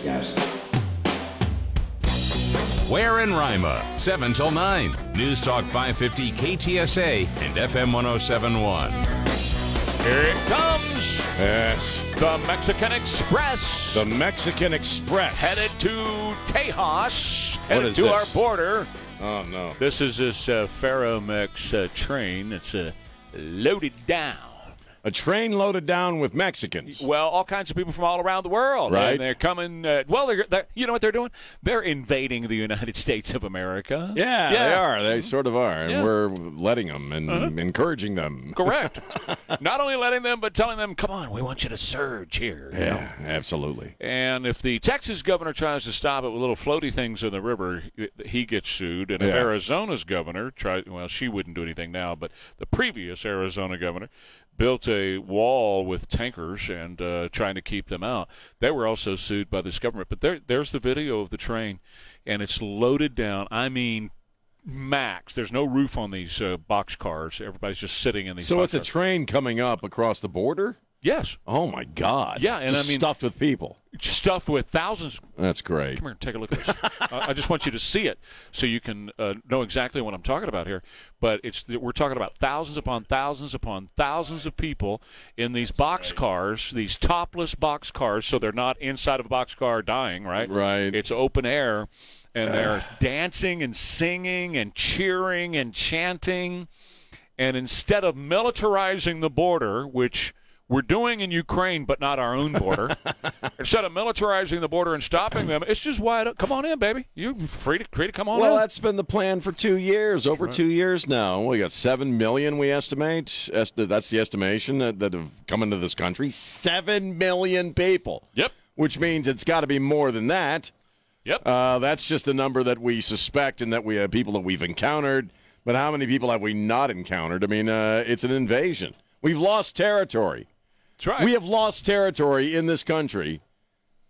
These guys. Ware in Rima, 7 till 9. News Talk 550 KTSA and FM 1071. Here it comes. Yes. The Mexican Express. The Mexican Express. headed to Tejas. What Headed is to this? our border. Oh, no. This is this uh, Ferromex uh, train. It's uh, loaded down. A train loaded down with Mexicans. Well, all kinds of people from all around the world, Right. And they're coming. Uh, well, they're, they're, you know what they're doing? They're invading the United States of America. Yeah, they are. They sort of are. And Yeah. Uh-huh. we're letting them and encouraging them. Correct. Not only letting them, but telling them, "Come on, we want you to surge here." you know? Yeah, absolutely. And if the Texas governor tries to stop it with little floaty things in the river, he gets sued. And if Arizona's governor tries, well, she wouldn't do anything now, but the previous Arizona governor built a wall with tankers and uh, trying to keep them out. They were also sued by this government. But there, there's the video of the train, and it's loaded down. I mean, max. There's no roof on these uh, box cars. Everybody's just sitting in these. So it's a train coming up across the border? Yes, Oh, my God. Yeah, and Just I mean- stuffed with people. stuffed with thousands That's great. Come here, and take a look at this. I I just want you to see it so you can uh, know exactly what I'm talking about here. But it's we're talking about thousands upon thousands upon thousands of people in these box cars, these topless box cars, so they're not inside of a box car dying, right? Right. It's open air, and they're dancing and singing and cheering and chanting. And instead of militarizing the border, which we're doing in Ukraine, but not our own border, instead of militarizing the border and stopping them, it's just wide up. Come on in, baby. You free to free to come on Well, in. that's been the plan for two years, over two years now. We got seven million, we estimate. That's the estimation that, that have come into this country. Seven million people. Yep. Which means it's got to be more than that. Yep. Uh, that's just the number that we suspect and that we have people that we've encountered. But how many people have we not encountered? I mean, uh, it's an invasion. We've lost territory. Right. We have lost territory in this country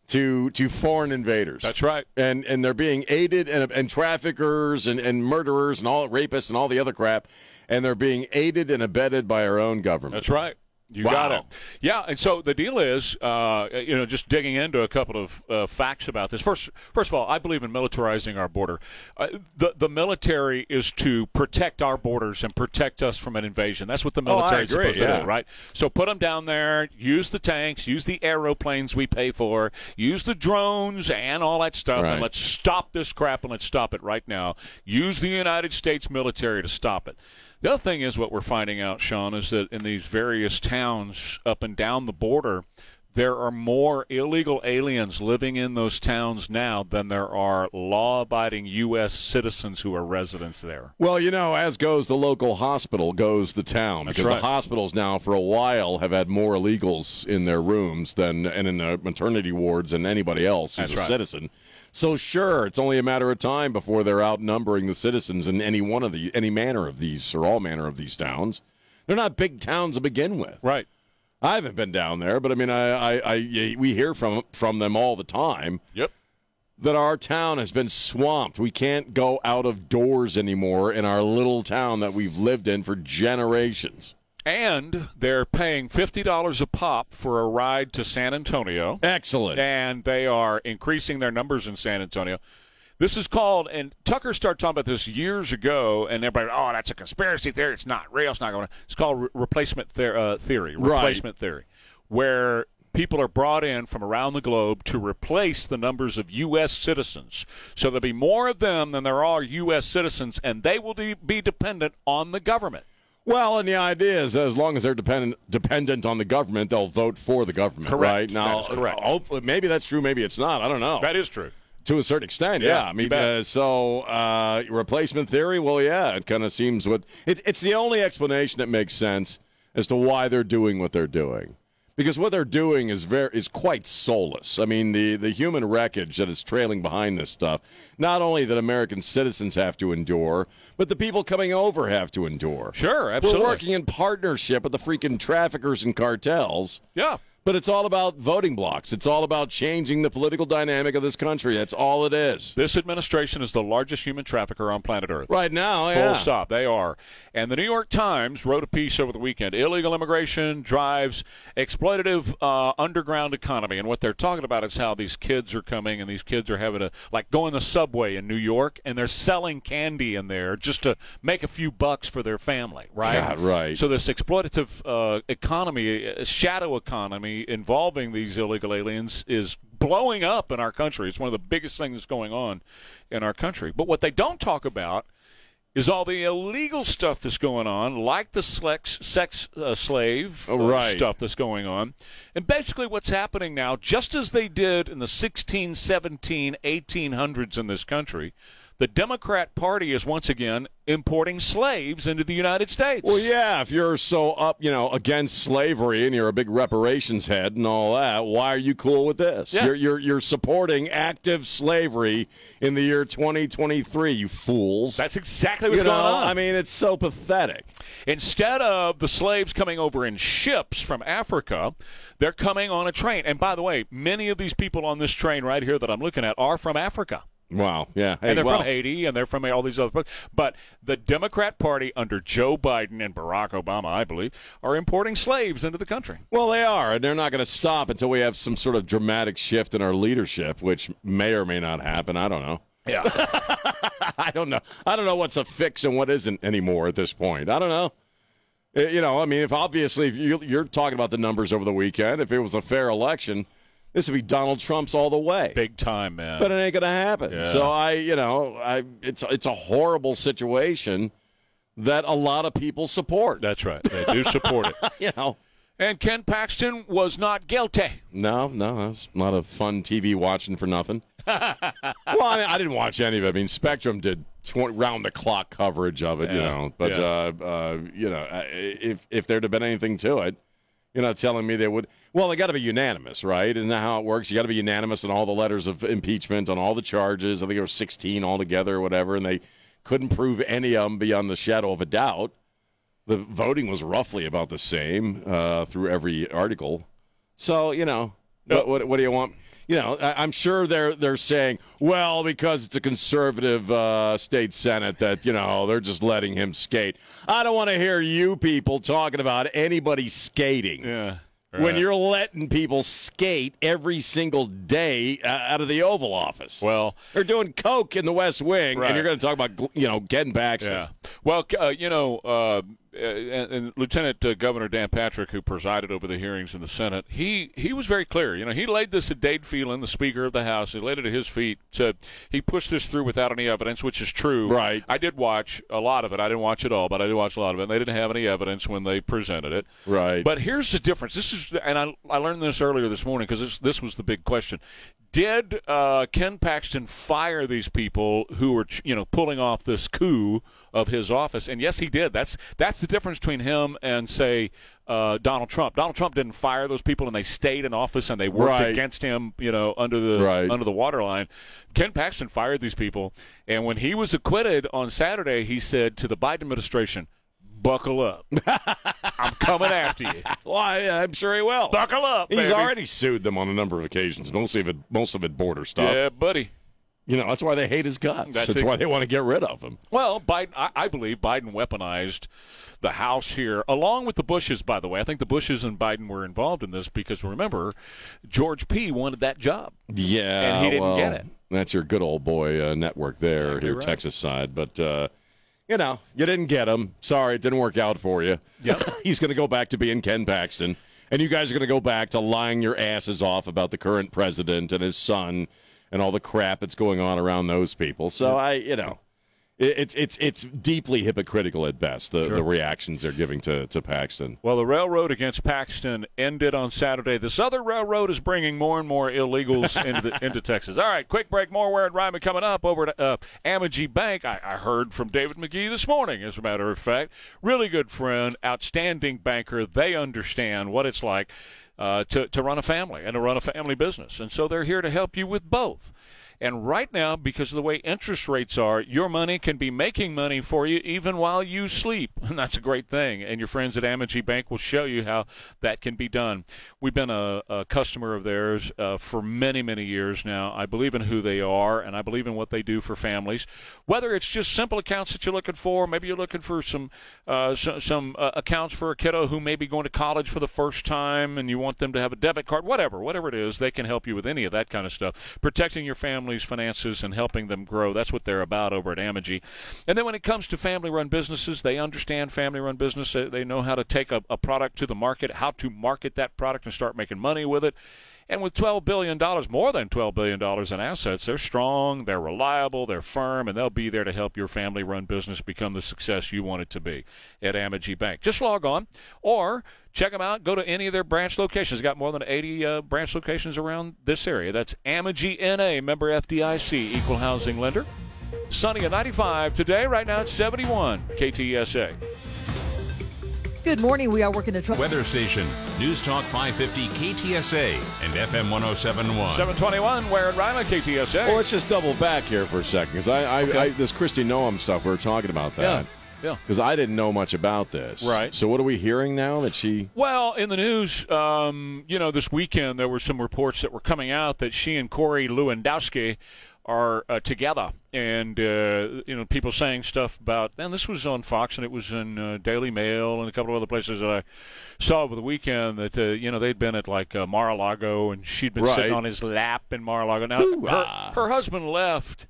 to to foreign invaders. that's right. and and they're being aided and, and traffickers and, and murderers and all rapists and all the other crap, and they're being aided and abetted by our own government. That's right. You Wow. got it. Yeah, and so the deal is, uh, you know, just digging into a couple of uh, facts about this. First, first of all, I believe in militarizing our border. Uh, the the military is to protect our borders and protect us from an invasion. That's what the Oh, military is agree, supposed to do, right? So put them down there. Use the tanks. Use the aeroplanes we pay for. Use the drones and all that stuff. Right. And let's stop this crap and let's stop it right now. Use the United States military to stop it. The other thing is what we're finding out, Sean, is that in these various towns up and down the border, there are more illegal aliens living in those towns now than there are law abiding U.S. citizens who are residents there. Well, you know, as goes the local hospital, goes the town. That's because right. the hospitals now, for a while, have had more illegals in their rooms than and in the maternity wards than anybody else who's That's a right. citizen. So sure, it's only a matter of time before they're outnumbering the citizens in any one of the any manner of these or all manner of these towns. They're not big towns to begin with. Right. I haven't been down there, but I mean, I, I, I we hear from from them all the time Yep. that our town has been swamped. We can't go out of doors anymore in our little town that we've lived in for generations. And they're paying $50 a pop for a ride to San Antonio. Excellent. and they are increasing their numbers in San Antonio. This is called, and Tucker started talking about this years ago, and everybody, oh, that's a conspiracy theory. It's not real. It's not going to. It's called re- replacement ther- uh, theory. Right. Replacement theory, where people are brought in from around the globe to replace the numbers of U.S. citizens. So there'll be more of them than there are U.S. citizens, and they will de- be dependent on the government. Well, and the idea is that as long as they're dependent dependent on the government, they'll vote for the government. Correct. Right now, That is correct. Hopefully, maybe that's true. Maybe it's not. I don't know. That is true. to a certain extent, Yeah, yeah. I mean, uh, so uh, replacement theory. Well, yeah, it kind of seems what it's. It's the only explanation that makes sense as to why they're doing what they're doing. Because what they're doing is very is quite soulless. I mean, the the human wreckage that is trailing behind this stuff, not only that American citizens have to endure, but the people coming over have to endure. Sure, absolutely. We're working in partnership with the freaking traffickers and cartels. Yeah. But it's all about voting blocks. It's all about changing the political dynamic of this country. That's all it is. This administration is the largest human trafficker on planet Earth. Right now, Full yeah. stop. They are. And the New York Times wrote a piece over the weekend illegal immigration drives exploitative uh, underground economy. And what they're talking about is how these kids are coming and these kids are having to, like, go in the subway in New York and they're selling candy in there just to make a few bucks for their family, right? Yeah, right. So this exploitative uh, economy, uh, shadow economy involving these illegal aliens is blowing up in our country. It's one of the biggest things going on in our country. But what they don't talk about is all the illegal stuff that's going on, like the sex, sex uh, slave Oh, uh, right. stuff that's going on. And basically, what's happening now, just as they did in the 16, 17, 1800s in this country, the Democrat Party is once again importing slaves into the United States. Well, yeah, if you're so up, you know, against slavery and you're a big reparations head and all that, why are you cool with this? Yeah. You're, you're you're supporting active slavery in the year 2023, you fools. That's exactly what's you know, going on. I mean, it's so pathetic. Instead of the slaves coming over in ships from Africa, they're coming on a train. And by the way, many of these people on this train right here that I'm looking at are from Africa. Wow. Yeah. Hey, and they're well, from Haiti and they're from all these other places. But the Democrat Party under Joe Biden and Barack Obama, I believe, are importing slaves into the country. Well, they are, and they're not going to stop until we have some sort of dramatic shift in our leadership, which may or may not happen. I don't know. Yeah. I don't know. I don't know what's a fix and what isn't anymore at this point. I don't know. Uh, You know, I mean, if obviously if you're talking about the numbers over the weekend, if it was a fair election, this would be Donald Trump's all the way. Big time, man. But it ain't going to happen. Yeah. So I, you know, I it's it's a horrible situation that a lot of people support. That's right. They do support it. you know. And Ken Paxton was not guilty. No, no, that's a lot of fun TV watching for nothing. well, I, mean, I didn't watch any of it. I mean, Spectrum did tw- round the clock coverage of it, you know. But yeah. uh, uh, you know, if if there'd have been anything to it, you're not telling me they would. Well, they got to be unanimous, right? Isn't that how it works? You got to be unanimous on all the letters of impeachment, on all the charges. I think there were 16 altogether, or whatever, and they couldn't prove any of them beyond the shadow of a doubt. The voting was roughly about the same uh, through every article. So you know, what, what, what do you want? You know, I, I'm sure they're they're saying, well, because it's a conservative uh, state senate, that you know they're just letting him skate. I don't want to hear you people talking about anybody skating Yeah. when you're letting people skate every single day uh, out of the Oval Office. Well, they're doing coke in the West Wing, Right. and you're going to talk about you know Ken Paxton. Yeah. Well, uh, you know, uh, and, and Lieutenant uh, Governor Dan Patrick, who presided over the hearings in the Senate, he he was very clear. You know, he laid this at Dade Phelan, the Speaker of the House. He laid it at his feet. Said he pushed this through without any evidence, which is true. Right. I did watch a lot of it. I didn't watch it all, but I did watch a lot of it. And they didn't have any evidence when they presented it. Right. But here's the difference. This is, and I, I learned this earlier this morning because this, this was the big question. Did uh, Ken Paxton fire these people who were, you know, pulling off this coup of his office? And yes, he did. That's that's the difference between him and say uh, Donald Trump. Donald Trump didn't fire those people, and they stayed in office and they worked Right. against him, you know, under the Right. under the waterline. Ken Paxton fired these people, and when he was acquitted on Saturday, he said to the Biden administration, "Buckle up, I'm coming after you. Well, I, I'm sure he will. Buckle up, He's baby." already sued them on a number of occasions. Mostly of it, most of it border stuff. Yeah, buddy. You know, that's why they hate his guts. That's That's, why they want to get rid of him. Well, Biden, I, I believe Biden weaponized the House here, along with the Bushes. By the way, I think the Bushes and Biden were involved in this because remember, George P. wanted that job. Yeah, And he didn't well, get it. That's your good old boy uh, network there, Exactly here right. Texas side. But uh, you know, you didn't get him. Sorry, it didn't work out for you. Yep. He's going to go back to being Ken Paxton, and you guys are going to go back to lying your asses off about the current president and his son and all the crap that's going on around those people. So I, you know. it- It's it's it's deeply hypocritical at best the, the reactions they're giving to, to Paxton. Well, the railroad against Paxton ended on Saturday. This other railroad is bringing more and more illegals into, into Texas. All right, quick break. More Ware and Rima coming up over to uh, Amegy Bank. I, I heard from David McGee this morning, as a matter of fact. Really good friend, outstanding banker. They understand what it's like. Uh, to to run a family and to run a family business, and so they're here to help you with both. And right now, because of the way interest rates are, your money can be making money for you even while you sleep. And that's a great thing. And your friends at Amegy Bank will show you how that can be done. We've been a, a customer of theirs uh, for many, many years now. I believe in who they are, and I believe in what they do for families. Whether it's just simple accounts that you're looking for, maybe you're looking for some uh, some, some uh, accounts for a kiddo who may be going to college for the first time, and you want them to have a debit card, whatever, whatever it is, they can help you with any of that kind of stuff. Protecting your family finances and helping them grow. That's what they're about over at Amegy. And then when it comes to family run businesses, they understand family run business. They know how to take a, a product to the market, how to market that product and start making money with it. And with $12 billion, more than $12 billion in assets, they're strong, they're reliable, they're firm, and they'll be there to help your family run business become the success you want it to be at Amegy Bank. Just log on or check them out. Go to any of their branch locations. They've got more than 80 uh, branch locations around this area. That's Amegy NA, member FDIC, equal housing lender. Sunny at 95 today. Right now it's 71 KTSA. Good morning. We are working to try. Weather station, News Talk 550 KTSA and FM 1071. 721, where at Ryla KTSA. Well, let's just double back here for a second because I, I, Okay. I, this Kristi Noem stuff, we are talking about that. Yeah. Because I didn't know much about this. Right. So what are we hearing now that she. Well, in the news, um, you know, this weekend there were some reports that were coming out that she and Corey Lewandowski are uh, together, and uh, you know, people saying stuff about. And this was on Fox, and it was in uh, Daily Mail and a couple of other places that I saw over the weekend. That uh, you know they'd been at like uh, Mar-a-Lago, and she'd been Right. sitting on his lap in Mar-a-Lago. Now, her, her husband left.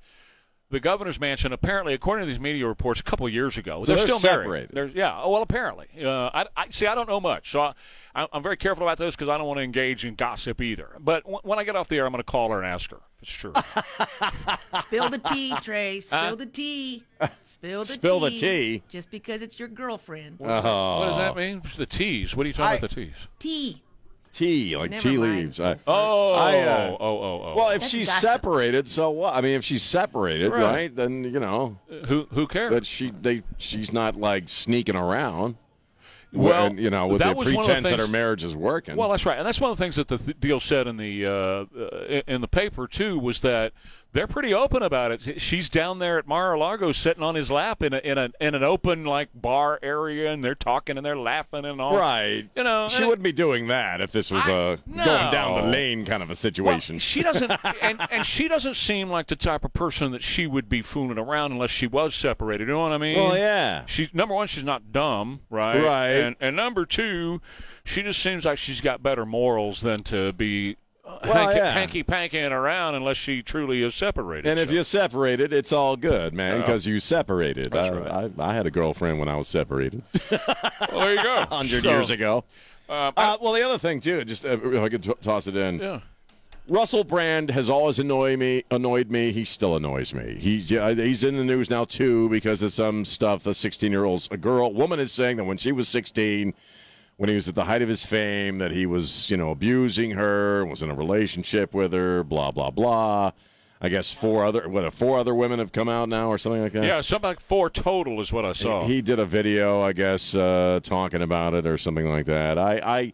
The governor's mansion, apparently, according to these media reports, a couple of years ago, So they're, they're still married. They're, yeah. oh, Well, apparently, uh, I, I see. I don't know much, so I, I, I'm very careful about this because I don't want to engage in gossip either. But w- when I get off the air, I'm going to call her and ask her if it's true. Spill the tea, Trey. Spill the tea. Spill the Spill the tea. tea. Just because it's your girlfriend. Oh. what does that mean? The teas. What are you talking I- about? The teas. Tea. Tea, like Never tea mind. leaves. I, Oh, I, uh, oh, oh, oh. well, if That's she's gossip. separated, so what? I mean, if she's separated, Right. right, then, you know, who who cares? that she they she's not like sneaking around. Well, and, you know, with that the was one of the pretense that her marriage is working. Well, that's right, and that's one of the things that the th- deal said in the uh, uh, in the paper too was that they're pretty open about it. She's down there at Mar-a-Lago, sitting on his lap in a in a in an open like bar area, and they're talking and they're laughing and all. right. You know, she wouldn't be doing that if this was I- a no. going down the oh. lane kind of a Well, situation. she doesn't, and, and she doesn't seem like the type of person that she would be fooling around unless she was separated. You know what I mean? well, yeah. She number one, she's not dumb, right? Right. And and number two, she just seems like she's got better morals than to be Well, hanky, yeah. hanky pankying around unless she truly is separated. And if you're separated, it's all good, man, Yeah. because you separated. That's I, right. I, I had a girlfriend when I was separated well, there you go, hundred So, years ago. um, Uh, well, the other thing too, just uh, if I could t- toss it in. yeah. Russell Brand has always annoyed me. Annoyed me. He still annoys me. He's he's in the news now too because of some stuff. A 16 year old, a girl, woman is saying that when she was 16, when he was at the height of his fame, that he was you know abusing her, was in a relationship with her, blah blah blah. I guess four other what four other women have come out now or something like that. Yeah, something like four total is what I saw. He did a video, I guess, uh, talking about it or something like that. I, I,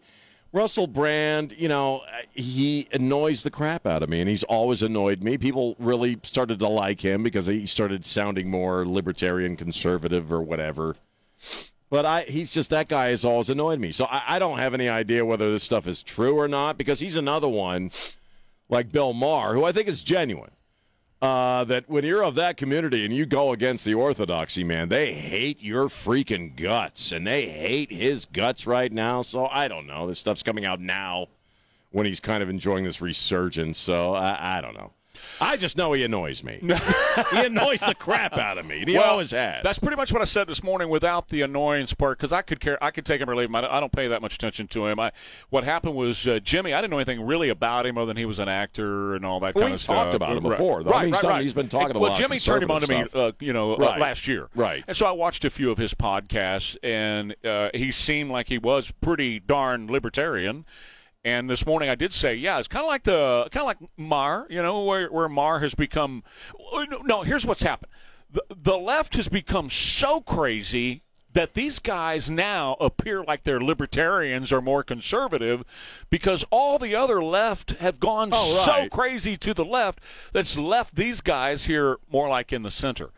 Russell Brand, you know, he annoys the crap out of me, and he's always annoyed me. People really started to like him because he started sounding more libertarian, conservative, or whatever. But I, he's just that guy has always annoyed me. So I, I don't have any idea whether this stuff is true or not because he's another one, like Bill Maher, who I think is genuine uh, that when you're of that community and you go against the orthodoxy, man, they hate your freaking guts, and they hate his guts right now. So I don't know. This stuff's coming out now when he's kind of enjoying this resurgence. So I, I don't know. I just know he annoys me. he annoys the crap out of me. He Well, always has. That's pretty much what I said this morning, without the annoyance part, because I could care, I could take him or leave him. I don't, pay that much attention to him. I, what happened was uh, Jimmy. I didn't know anything really about him other than he was an actor and all that Well, kind of stuff. talked about him before, though. I Right, mean, he's right, done- right. he's been talking a well, Jimmy turned him on to me, uh, you know, uh, last year. Right. And so I watched a few of his podcasts, and uh, he seemed like he was pretty darn libertarian. And this morning I did say, yeah, it's kind of like the kind of like Maher, you know, where where Maher has become. oh, No, here's what's happened. The, the left has become so crazy that these guys now appear like they're libertarians or more conservative because all the other left have gone Oh, so right. crazy to the left that's left these guys here more like in the center.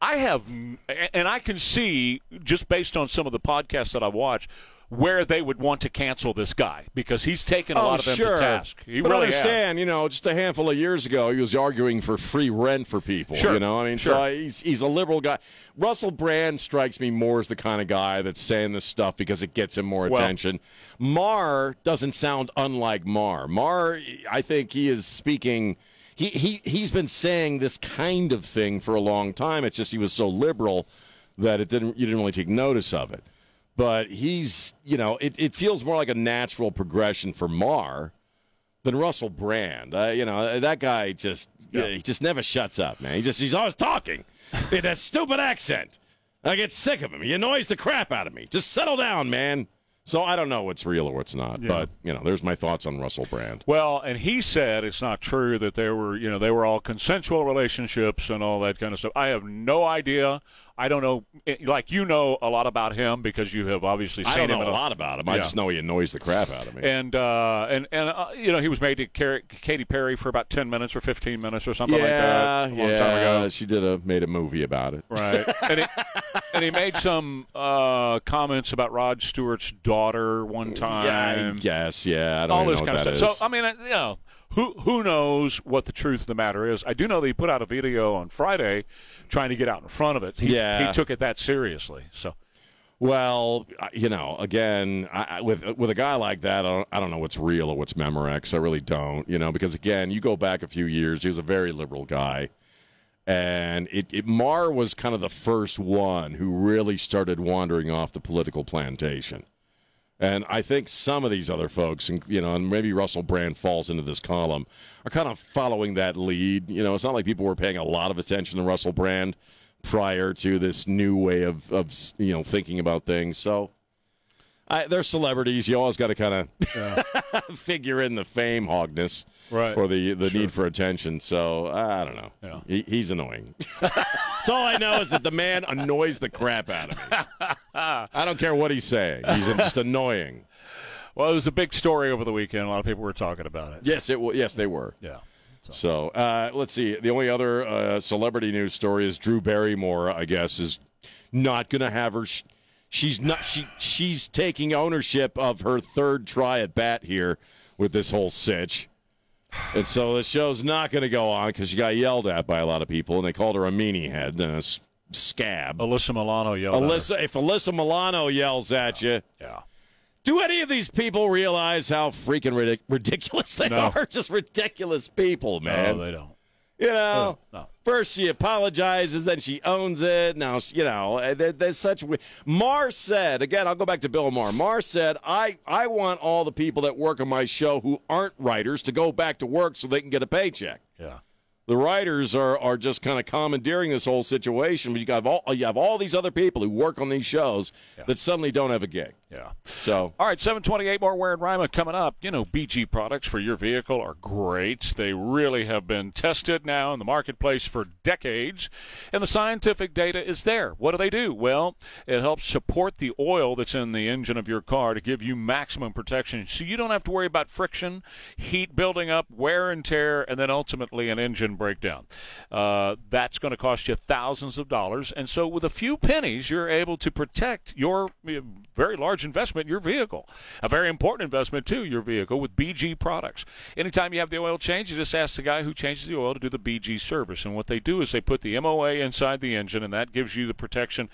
I have, and I can see just based on some of the podcasts that I watch where they would want to cancel this guy because he's taken a oh, lot of them sure. to task. He but really has. you know, just a handful of years ago, he was arguing for free rent for people. Sure. You know, I mean, Sure. so he's he's a liberal guy. Russell Brand strikes me more as the kind of guy that's saying this stuff because it gets him more Well- attention. Maher doesn't sound unlike Maher. Maher, I think he is speaking. He, he he's been saying this kind of thing for a long time. It's just he was so liberal that it didn't you didn't really take notice of it. But he's you know it, it feels more like a natural progression for Maher than Russell Brand. Uh, you know that guy just he just never shuts up, man. He just he's always talking in that stupid accent. I get sick of him. He annoys the crap out of me. Just settle down, man. So I don't know what's real or what's not, but you know, there's my thoughts on Russell Brand. Well, and he said it's not true that they were, you know, they were all consensual relationships and all that kind of stuff. I have no idea. I don't know. eh, Like you know a lot about him because you have obviously seen I don't him know a lot about him. I Yeah. just know he annoys the crap out of me. And uh, and and uh, you know he was made to carry Katy Perry for about ten minutes or fifteen minutes or something yeah, like that a long yeah. time ago. She did a made a movie about it. Right. and, he, and he made some uh, comments about Rod Stewart's daughter one time. Yeah, I guess. Yeah, I don't all this know kind of stuff. is. So I mean, you know, who who knows what the truth of the matter is? I do know that he put out a video on Friday, trying to get out in front of it. He, Yeah. he took it that seriously. So Well, you know, again, I, I- with with a guy like that, I don't, I don't know what's real or what's Memorex. I really don't, you know, because again, you go back a few years, he was a very liberal guy, and it, it Maher was kind of the first one who really started wandering off the political plantation. And I think some of these other folks, and you know, and maybe Russell Brand falls into this column, are kind of following that lead. You know, it's not like people were paying a lot of attention to Russell Brand prior to this new way of, of you know thinking about things. So, I, they're celebrities. You always got to kind of figure in the fame hogness Right. or the the need for attention. So I don't know. Yeah. He, he's annoying. That's all I know is that the man annoys the crap out of me. I don't care what he's saying. He's just annoying. well, it was a big story over the weekend. A lot of people were talking about it. Yes, it. wa- Yes, they were. Yeah. So uh, let's see. The only other uh, celebrity news story is Drew Barrymore. I guess is not going to have her. Sh- she's not. She she's taking ownership of her third try at bat here with this whole sitch. And so the show's not going to go on because she got yelled at by a lot of people, and they called her a meanie head and a s- scab. Alyssa Milano yelled. Alyssa, if Alyssa Milano yells at you, Yeah. do any of these people realize how freaking ridic- ridiculous they No. are? Just ridiculous people, man. No, they don't. You know, No. first she apologizes, then she owns it. Now, she- you know, uh, there, there's such. we- Maher said again. I'll go back to Bill Maher. Mar said, "I I want all the people that work on my show who aren't writers to go back to work so they can get a paycheck." Yeah. The writers are, are just kind of commandeering this whole situation, but you have all you have all these other people who work on these shows that suddenly don't have a gig. Yeah. So All right, 728 more Ware and Rima coming up. You know, BG products for your vehicle are great. They really have been tested now in the marketplace for decades, and the scientific data is there. What do they do? Well, it helps support the oil that's in the engine of your car to give you maximum protection so you don't have to worry about friction, heat building up, wear and tear, and then ultimately an engine breakdown. Uh, that's going to cost you thousands of dollars, and so with a few pennies, you're able to protect your very large investment in your vehicle. A very important investment, too, your vehicle with BG products. Anytime you have the oil change, you just ask the guy who changes the oil to do the BG service. And what they do is they put the MOA inside the engine, and that gives you the protection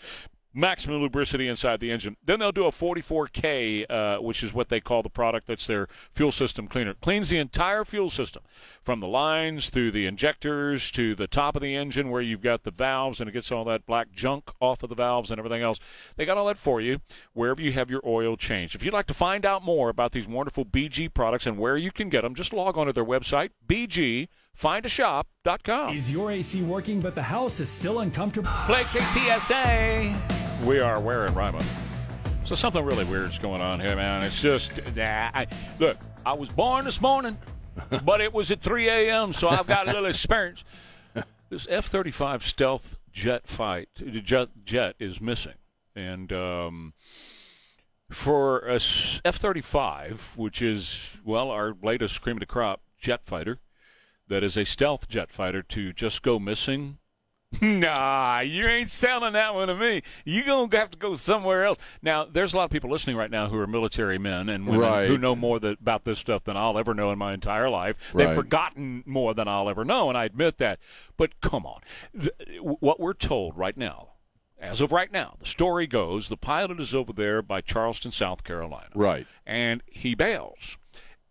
maximum lubricity inside the engine. Then they'll do a 44K, uh, which is what they call the product that's their fuel system cleaner. Cleans the entire fuel system from the lines through the injectors to the top of the engine where you've got the valves and it gets all that black junk off of the valves and everything else. They got all that for you wherever you have your oil changed. If you'd like to find out more about these wonderful BG products and where you can get them, just log on to their website, bgfindashop.com. Is your AC working but the house is still uncomfortable? Play KTSA. We are wearing Rima. So something really weird's going on here, man. It's just, nah, I, look, I was born this morning, but it was at 3 a.m., so I've got a little experience. This F-35 stealth jet fight, jet, jet is missing. and um, for a F thirty five, which is well our latest cream of the crop jet fighter, that is a stealth jet fighter, to just go missing. Nah, you ain't selling that one to me. You gonna have to go somewhere else. Now, there's a lot of people listening right now who are military men and women Right. who know more that, about this stuff than I'll ever know in my entire life. They've forgotten more than I'll ever know, and I admit that. But come on, Th- what we're told right now, as of right now, the story goes: the pilot is over there by Charleston, South Carolina, Right. and he bails.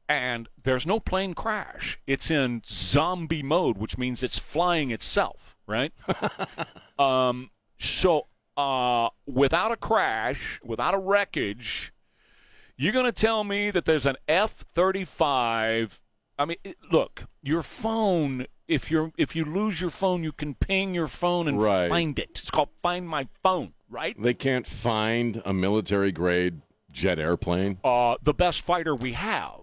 And there's no plane crash. It's in zombie mode, which means it's flying itself, right? um, so uh, without a crash, without a wreckage, you're going to tell me that there's an F 35. I mean, it- look, your phone. If you're if you lose your phone, you can ping your phone and Right. find it. It's called Find My Phone, right? They can't find a military grade jet airplane. Uh, the best fighter we have,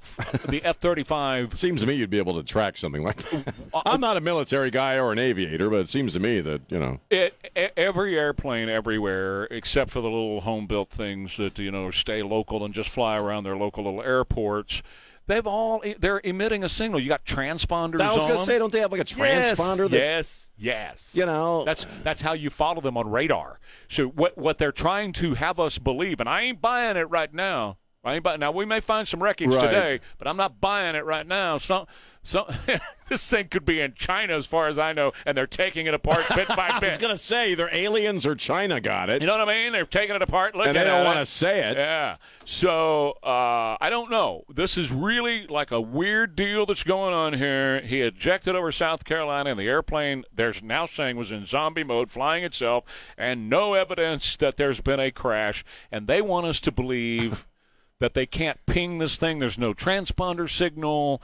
the F 35. Seems to me you'd be able to track something like that. I'm not a military guy or an aviator, but it seems to me that, you know. It, every airplane everywhere, except for the little home built things that you know stay local and just fly around their local little airports, they've all they're emitting a signal. You got transponders. I was going to say, don't they have like a Yes, transponder? that, yes, yes. You know. That's that's how you follow them on radar. So what what they're trying to have us believe, and I ain't buying it right now. I ain't buying. Now we may find some wreckage Right. today, but I'm not buying it right now. Some some this thing could be in China as far as I know, and they're taking it apart bit by bit. I was going to say either aliens or China got it. You know what I mean? They're taking it apart. Look and they don't want to say it. Yeah. So uh, I don't know. This is really like a weird deal that's going on here. He ejected over South Carolina, and the airplane there's now saying was in zombie mode, flying itself, and no evidence that there's been a crash. And they want us to believe that they can't ping this thing. There's no transponder signal.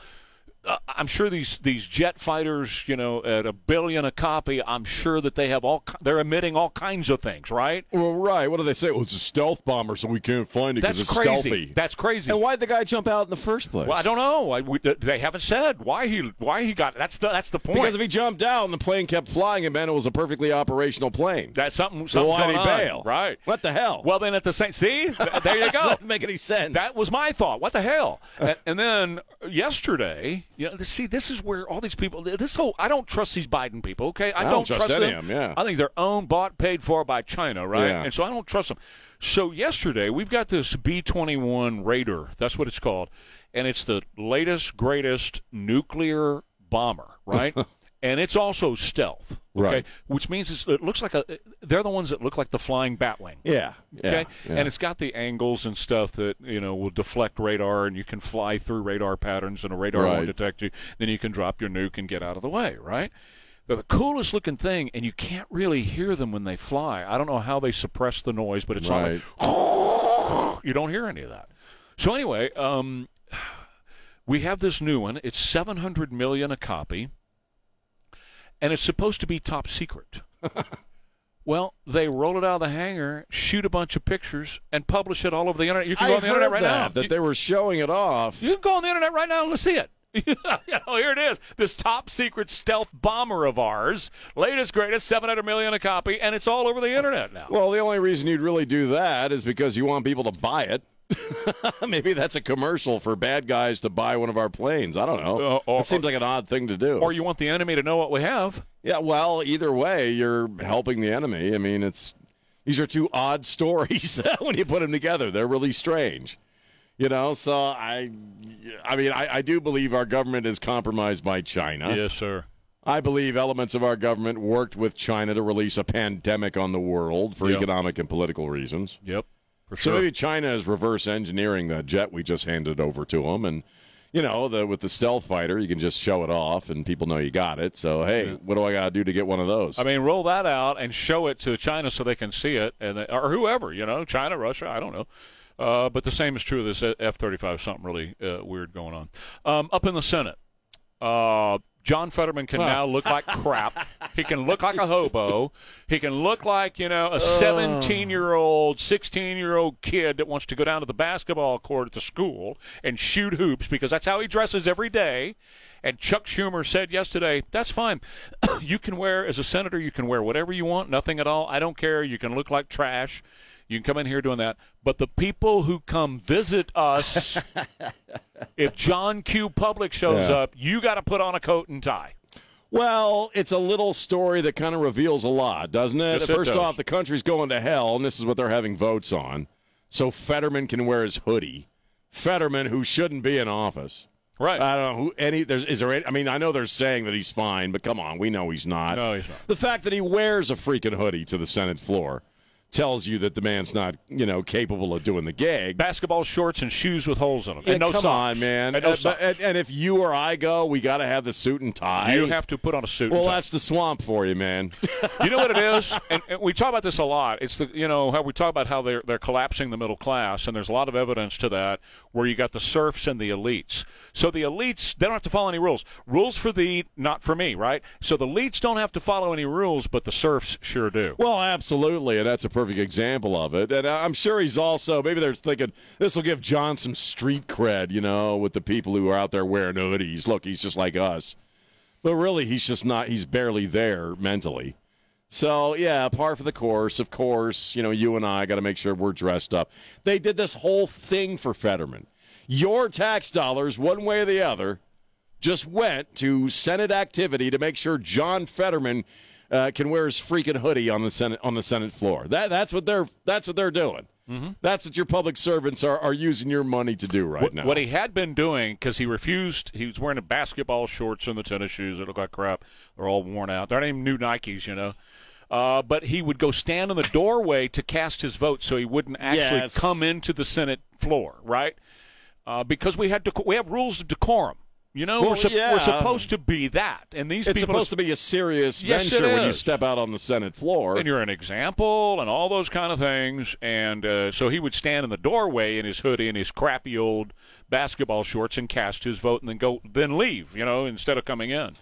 Uh, I'm sure these these jet fighters, you know, at a billion a copy. I'm sure that they have all they're emitting all kinds of things, right? Well, right. What do they say? Well, it's a stealth bomber, so we can't find it because That's it's crazy. stealthy. That's crazy. and why'd the guy jump out in the first place? Well, I don't know. I, we, they haven't said why he why he got. That's the that's the point. because if he jumped out and the plane kept flying, and meant it was a perfectly operational plane. that's something. So Something's why'd he going on. bail? Right. What the hell? Well, then at the same. See, there you go. doesn't make any sense. That was my thought. What the hell? and, and then yesterday, you know, see, this is where all these people. This whole I don't trust these Biden people. Okay, I, I don't trust any them. of 'em, yeah. I think they're owned, bought, paid for by China, right? Yeah. And so I don't trust them. So yesterday we've got this B twenty one Raider. That's what it's called, and it's the latest, greatest nuclear bomber, right? and it's also stealth. Okay, Right. which means it's, it looks like a. They're the ones that look like the flying Batwing. yeah. Okay, yeah, and it's got the angles and stuff that you know will deflect radar, and you can fly through radar patterns, and a radar Right. won't detect you. Then you can drop your nuke and get out of the way, right? They're the coolest looking thing, and you can't really hear them when they fly. I don't know how they suppress the noise, but it's right. like you don't hear any of that. So anyway, um, we have this new one. It's seven hundred million a copy, and it's supposed to be top secret. Well, they roll it out of the hangar, shoot a bunch of pictures, and publish it all over the internet. You can go I on the internet right that, now. that You- they were showing it off. you can go on the internet right now and let's see it. you oh, know, here it is. This top secret stealth bomber of ours, latest greatest, 700 million a copy, and it's all over the internet now. Well, the only reason you'd really do that is because you want people to buy it. Maybe that's a commercial for bad guys to buy one of our planes. I don't know. Uh, or- it seems like an odd thing to do. or you want the enemy to know what we have. yeah, well, either way, you're helping the enemy. I mean, it's these are two odd stories when you put them together. They're really strange. You know, so I, I mean, I, I do believe our government is compromised by China. Yes, sir. I believe elements of our government worked with China to release a pandemic on the world for Yep. economic and political reasons. Yep, for So maybe China is reverse engineering the jet we just handed over to them, and you know, the with the stealth fighter, you can just show it off, and people know you got it. So hey, what do I got to do to get one of those? I mean, roll that out and show it to China so they can see it, and they- or whoever, you know, China, Russia, I don't know. Uh, but the same is true of this F 35, something really uh, weird going on. Um, up in the Senate, uh, John Fetterman can now look like crap. He can look like a hobo. He can look like, you know, a 17 year old, 16 year old kid that wants to go down to the basketball court at the school and shoot hoops because that's how he dresses every day. And Chuck Schumer said yesterday, that's fine. you can wear, as a senator, you can wear whatever you want, nothing at all. I don't care. You can look like trash. You can come in here doing that. But the people who come visit us, if John Q. Public shows Yeah. up, you got to put on a coat and tie. Well, it's a little story that kind of reveals a lot, doesn't it? Yes, it First does. off, the country's going to hell, and this is what they're having votes on. So Fetterman can wear his hoodie. Fetterman, who shouldn't be in office. Right. I don't know who any. There's is there? Any, I mean, I know they're saying that he's fine, but come on, we know he's not. No, he's not. The fact that he wears a freaking hoodie to the Senate floor tells you that the man's not, you know, capable of doing the gig. Basketball shorts and shoes with holes in them. Yeah, and no come socks. on, man. And no Uh, socks. but- and, and if you or I go, we got to have the suit and tie. you have to put on a suit. Well, and tie. that's the swamp for you, man. you know what it is, and, and we talk about this a lot. It's the you know how we talk about how they're they're collapsing the middle class, and there's a lot of evidence to that. Where you got the serfs and the elites. So the elites they don't have to follow any rules. Rules for thee, not for me, right? So the elites don't have to follow any rules, but the serfs sure do. Well, absolutely, and that's a perfect example of it. And I'm sure he's also maybe they're thinking this will give John some street cred, you know, with the people who are out there wearing hoodies. Look, he's just like us, but really, he's just not. He's barely there mentally. So yeah, par for the course. Of course, you know, you and I got to make sure we're dressed up. They did this whole thing for Fetterman. Your tax dollars, one way or the other, just went to Senate activity to make sure John Fetterman uh, can wear his freaking hoodie on the Senate on the Senate floor. That that's what they're that's what they're doing. That's what your public servants are, are using your money to do right what, now. what he had been doing because he refused. He was wearing the basketball shorts and the tennis shoes that look like crap. They're all worn out. They're not even new Nikes, you know. Uh, but he would go stand in the doorway to cast his vote, so he wouldn't actually Yes. come into the Senate floor, right? Uh, because we had dec- we have rules of decorum. You know, Well, we're, sup- yeah. we're supposed to be that, and these it's people supposed to be a serious Yes, venture when you step out on the Senate floor. and you're an example and all those kind of things. And uh, so he would stand in the doorway in his hoodie and his crappy old basketball shorts and cast his vote and then go then leave, you know, instead of coming in.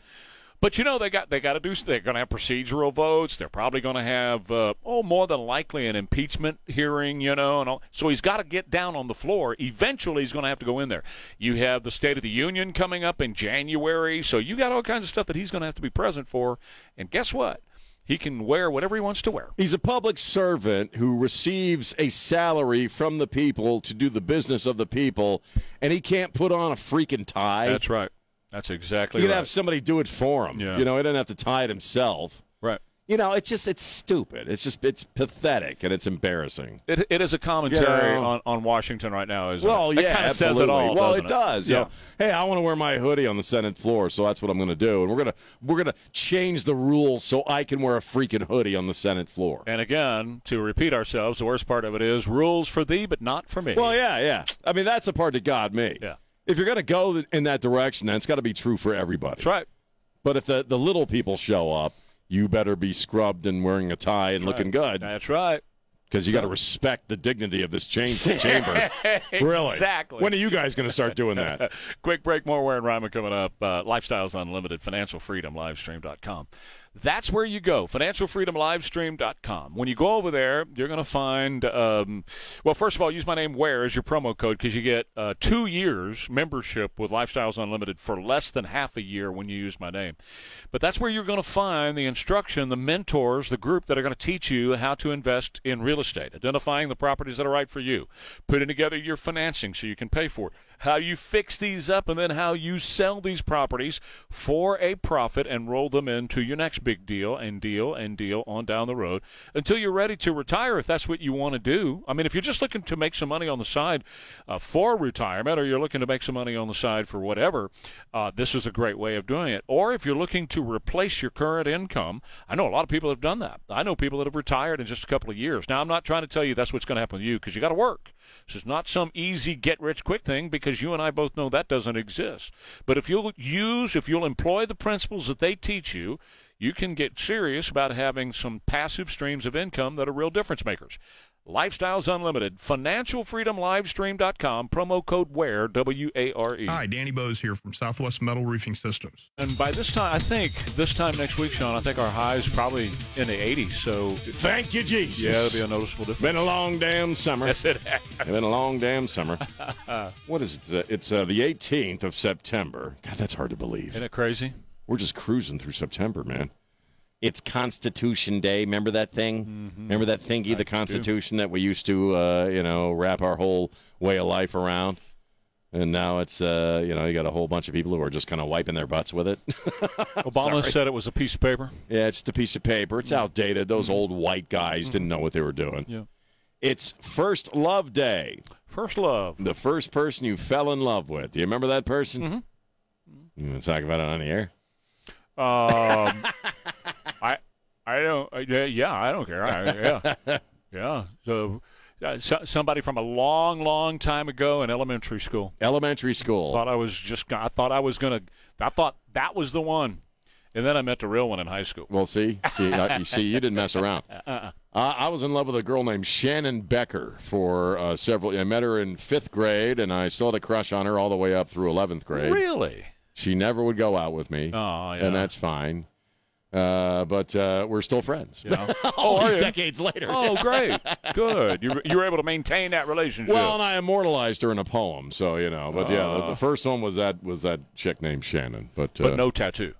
But you know they got they got to do they're going to have procedural votes. They're probably going to have uh, oh more than likely an impeachment hearing, you know, and all. so he's got to get down on the floor. Eventually, he's going to have to go in there. You have the State of the Union coming up in January, so you got all kinds of stuff that he's going to have to be present for. And guess what? He can wear whatever he wants to wear. He's a public servant who receives a salary from the people to do the business of the people, and he can't put on a freaking tie. That's right. That's exactly You can right. have somebody do it for him. Yeah. You know, he doesn't have to tie it himself. right. You know, it's just it's stupid. It's just it's pathetic and it's embarrassing. It, it is a commentary on, on Washington right now, isn't Well, it? Yeah, of absolutely. says it all. well, it does. you Yeah. know. hey, I want to wear my hoodie on the Senate floor, so that's what I'm going to do, and we're gonna we're gonna change the rules so I can wear a freaking hoodie on the Senate floor. And again, to repeat ourselves, the worst part of it is rules for thee, but not for me. Well, yeah, yeah. I mean, that's the part that got me. Yeah. If you're going to go in that direction, then it's got to be true for everybody. That's right. But if the, the little people show up, you better be scrubbed and wearing a tie and looking good That's right. because you got to respect the dignity of this cha- chamber. Really? Exactly. When are you guys going to start doing that? Quick break, more and Rima coming up. Uh, Lifestyles Unlimited, Financial Freedom, Livestream.com. That's where you go, financialfreedomlivestream.com. When you go over there, you're going to find, um, well, first of all, use my name Ware as your promo code because you get uh, two years membership with Lifestyles Unlimited for less than half a year when you use my name. But that's where you're going to find the instruction, the mentors, the group that are going to teach you how to invest in real estate, identifying the properties that are right for you, putting together your financing so you can pay for it, how you fix these up, and then how you sell these properties for a profit and roll them into your next big deal and deal and deal on down the road until you're ready to retire if that's what you want to do. I mean, if you're just looking to make some money on the side uh, for retirement or you're looking to make some money on the side for whatever, uh, this is a great way of doing it. Or if you're looking to replace your current income, I know a lot of people have done that. I know people that have retired in just a couple of years. Now, I'm not trying to tell you that's what's going to happen to you because you got to work. This is not some easy get rich quick thing because you and I both know that doesn't exist. But if you'll use, if you'll employ the principles that they teach you, you can get serious about having some passive streams of income that are real difference makers. Lifestyles Unlimited. FinancialFreedomLivestream.com. Promo code WARE, W A R E. Hi, Danny Bose here from Southwest Metal Roofing Systems. And by this time, I think this time next week, Sean, I think our high is probably in the 80s. So Thank you, Jesus. yeah, it'll be a noticeable difference. Been a long damn summer. Yes, it has. Been a long damn summer. what is it? It's uh, the 18th of September. God, that's hard to believe. Isn't it crazy? We're just cruising through September, man. It's Constitution Day. Remember that thing? Remember that thingy, the Constitution that we used to, uh, you know, wrap our whole way of life around? And now it's, uh, you know, you got a whole bunch of people who are just kind of wiping their butts with it. Obama Sorry. said it was a piece of paper. Yeah, it's the piece of paper. It's outdated. Those old white guys didn't know what they were doing. Yeah. It's First Love Day. First love. The first person you fell in love with. Do you remember that person? You want to talk about it on the air? Um, I I don't. uh, Yeah, I don't care. I, yeah, yeah. So, uh, so, somebody from a long, long time ago in elementary school Elementary school. thought I was just. I thought I was gonna. I thought that was the one, and then I met the real one in high school. Well, see, see, uh, you see, you didn't mess around. Uh, I was in love with a girl named Shannon Becker for uh, several. I met her in fifth grade, and I still had a crush on her all the way up through eleventh grade. Really? She never would go out with me, Oh, yeah. and that's fine. Uh, but uh, we're still friends. Yeah. all are these you? decades later. Oh, great. Good. You, you were able to maintain that relationship. Well, and I immortalized her in a poem, so you know. But yeah, the, the first one was that was that chick named Shannon. But, uh, but no tattoo.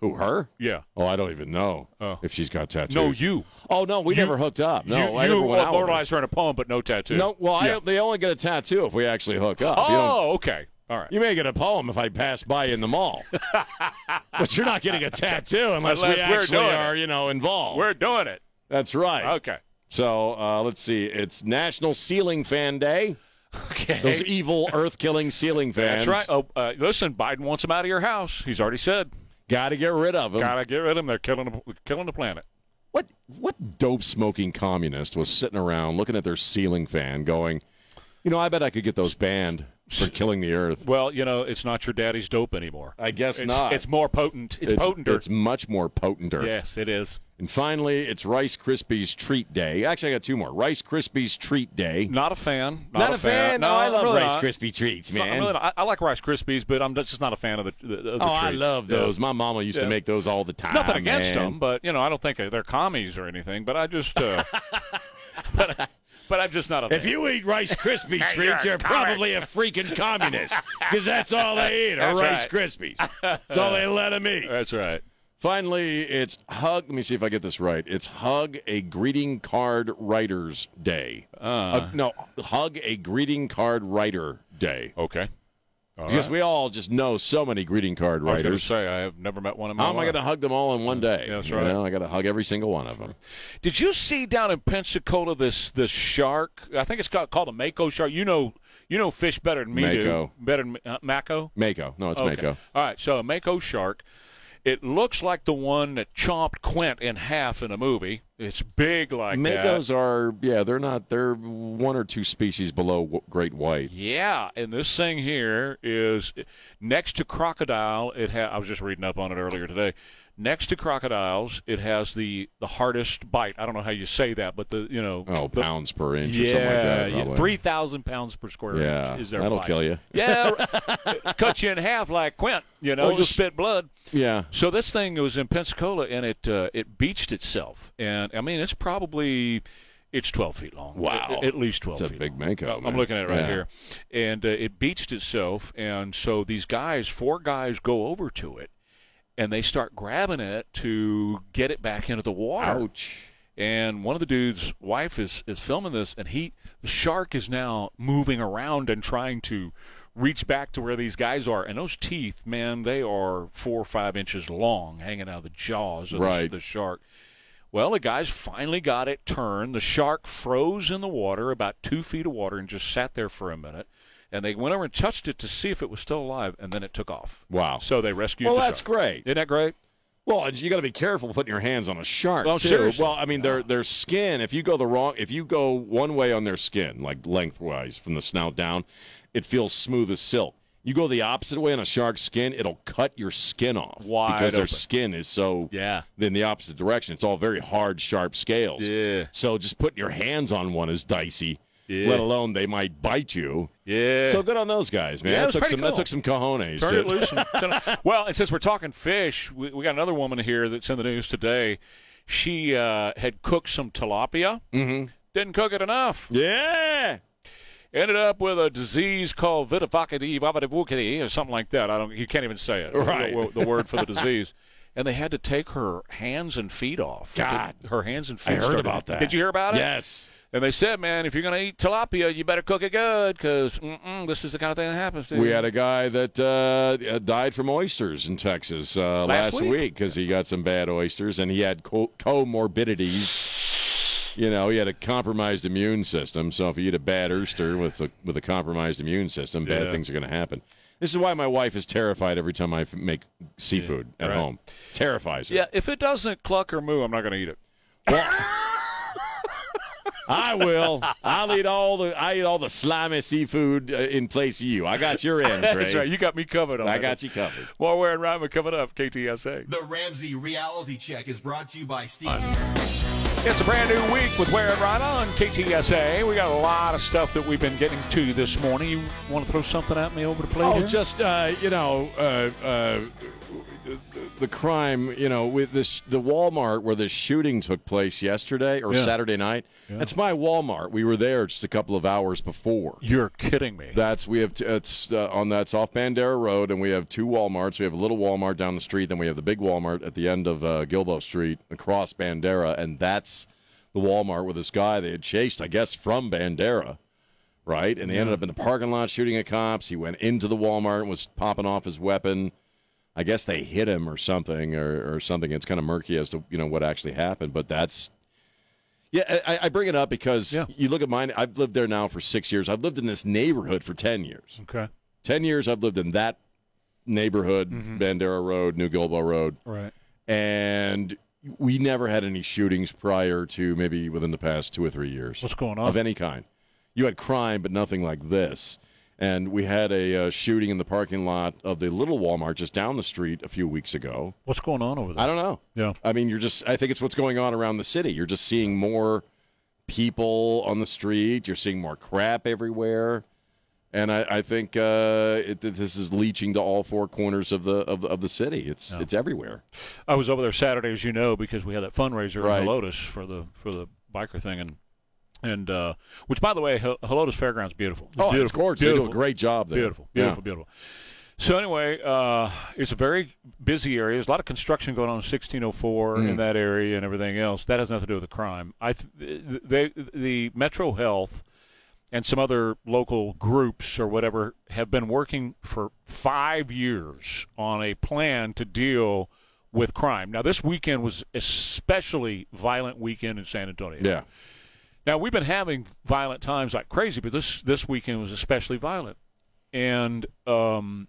who her? Yeah. Oh, I don't even know Oh. if she's got tattoos. No, you. Oh no, we You- never hooked up. No, you, I you never went out with her. immortalized her in a poem, but no tattoo. No, well, Yeah. I, they only get a tattoo if we actually hook up. You, don't- Oh, okay. All right. you may get a poem if I pass by in the mall, but you're not getting a tattoo unless, we Unless we're actually are, it. you know, involved. We're doing it. That's right. Okay. So uh, let's see. It's National Ceiling Fan Day. Okay. Those evil, earth-killing ceiling fans. That's right. Oh, uh, listen, Biden wants them out of your house. He's already said. Got to get rid of them. Gotta get rid of them. They're killing the, killing the planet. What what dope smoking communist was sitting around looking at their ceiling fan, going, you know, I bet I could get those banned for killing the earth. Well, you know, it's not your daddy's dope anymore. I guess It's, not. it's more potent. It's, potenter. It's much more potenter. yes, it is. And finally, it's Rice Krispies Treat Day. Actually, I got two more. Rice Krispies Treat Day. Not a fan. Not, Not a fan? No, No, I love really Rice. Krispie treats, man. really. I, I like Rice Krispies, but I'm just not a fan of the. the, the Oh, I treats. love Yeah. those. My mama used to make those all the time. Nothing against man. them, but you know, I don't think they're commies or anything. But I just, uh, but, but I'm just not a. If fan. you eat Rice Krispie treats, you're you're a probably a freaking communist because that's all they eat are That's Rice right. Krispies. That's all they let them eat. That's right. Finally, it's hug. Let me see if I get this right. It's hug a greeting card writers day. Uh, no, hug a greeting card writer day. Okay. All because right. we all just know so many greeting card writers. I was say I have never met one of them. How am I going to hug them all in one day? Yeah, that's You right. know, I got to hug every single one of them. Did you see down in Pensacola this this shark? I think it's got, called a mako shark. You know, you know fish better than me Mako. do. Better than uh, mako. Mako. No, it's Okay. Mako. All right, so a mako shark. It looks like the one that chomped Quint in half in a movie. It's big like that. Makos are, yeah, they're not, they're one or two species below great white. Yeah, and this thing here is next to crocodile. It ha- I was just reading up on it earlier today. Next to crocodiles, it has the the hardest bite. I don't know how you say that, but the you know Oh, the- pounds per inch or yeah, something like that. yeah, three thousand pounds per square Yeah, inch is their that'll bite. kill you. Yeah, cut you in half like Quint. You know, Well, you'll spit blood. Yeah. So this thing was in Pensacola, and it uh, it beached itself, and I mean it's probably it's twelve feet long. Wow. at, at least twelve. That's a big long. mako, I'm man. looking at it right Yeah. here, and uh, it beached itself, and so these guys, four guys, go over to it, and they start grabbing it to get it back into the water. Ouch. And one of the dude's wife is is filming this, and he the shark is now moving around and trying to reach back to where these guys are. And those teeth, man, they are four or five inches long, hanging out of the jaws of Right. the, the shark. Well, the guys finally got it turned. The shark froze in the water, about two feet of water, and just sat there for a minute. And they went over and touched it to see if it was still alive, and then it took off. Wow. So they rescued. Well, the that's shark. great. Isn't that great? Well, you got to be careful putting your hands on a shark Well, too. seriously. Well, I mean, their their skin. If you go the wrong, if you go one way on their skin, like lengthwise from the snout down, it feels smooth as silk. You go the opposite way on a shark's skin, it'll cut your skin off Wide because their skin is so Yeah. in the opposite direction. It's all very hard, sharp scales. Yeah. So just putting your hands on one is dicey. Yeah. Let alone they might bite you. Yeah. So good on those guys, man. Yeah, that, took some, that took some cojones. Turn it loose. and- well, and since we're talking fish, we, we got another woman here that's in the news today. She uh, had cooked some tilapia. Mm-hmm. Didn't cook it enough. yeah. Ended up with a disease called vavadivukidi or something like that. I don't. You can't even say it. Right. The, the word for the disease. And they had to take her hands and feet off. God. Her hands and feet. I heard started- about that. Did you hear about it? Yes. And they said, man, if you're going to eat tilapia, you better cook it good because this is the kind of thing that happens to you. We you. had a guy that uh, died from oysters in Texas uh, Last last, week? because he got some bad oysters and he had co- comorbidities. You know, he had a compromised immune system. So if you eat a bad oyster with a with a compromised immune system, bad Yeah. things are going to happen. This is why my wife is terrified every time I make seafood at right. home. Terrifies her. Yeah, if it doesn't cluck or moo, I'm not going to eat it. I will. I'll eat all the I eat all the slimy seafood uh, in place of you. I got your end, Trey. That's right. You got me covered on I that. got you covered. More Ware and Rima coming up, KTSA. The Ramsey Reality Check is brought to you by Steve. It's a brand new week with Ware and Rima on KTSA. We got a lot of stuff that we've been getting to this morning. You want to throw something at me over the plate? Oh, here? just uh, you know, uh, uh, the crime. You know, with this the Walmart where the shooting took place yesterday or Yeah. Saturday night. That's my Walmart. We were there just a couple of hours before. You're kidding me. That's we have t- it's uh, on that's off Bandera Road, and we have two WalMarts. We have a little Walmart down the street, then we have the big Walmart at the end of uh, Guilbeau Street across Bandera, and that's the Walmart with this guy they had chased, I guess, from Bandera, right? And they ended up in the parking lot shooting at cops. He went into the Walmart and was popping off his weapon. I guess they hit him or something, or, or something. It's kind of murky as to you know what actually happened, but that's yeah. I, I bring it up because Yeah. you look at mine. I've lived there now for six years. I've lived in this neighborhood for ten years. okay. Ten years I've lived in that neighborhood, Mm-hmm. Bandera Road, New Guilbeau Road, Right. and we never had any shootings prior to maybe within the past two or three years What's going on? of any kind. You had crime, but nothing like this. And we had a uh, shooting in the parking lot of the little Walmart just down the street a few weeks ago. What's going on over there? I don't know. Yeah. I mean, you're just, I think it's what's going on around the city. You're just seeing more people on the street, you're seeing more crap everywhere. And I, I think uh, it, this is leaching to all four corners of the of the, of the city. It's it's everywhere. I was over there Saturday, as you know, because we had that fundraiser Right. in Helotes for the for the biker thing, and and uh, which, by the way, Hel- Helotes Fairgrounds beautiful. Oh, it's beautiful, gorgeous. They do a great job there. Beautiful, Yeah. beautiful, beautiful. So anyway, uh, it's a very busy area. There's a lot of construction going on in 1604 Mm. in that area and everything else. That has nothing to do with the crime. I th- they the Metro Health and some other local groups or whatever have been working for five years on a plan to deal with crime. Now, this weekend was especially violent weekend in San Antonio. Yeah. Now we've been having violent times like crazy, but this this weekend was especially violent, and um,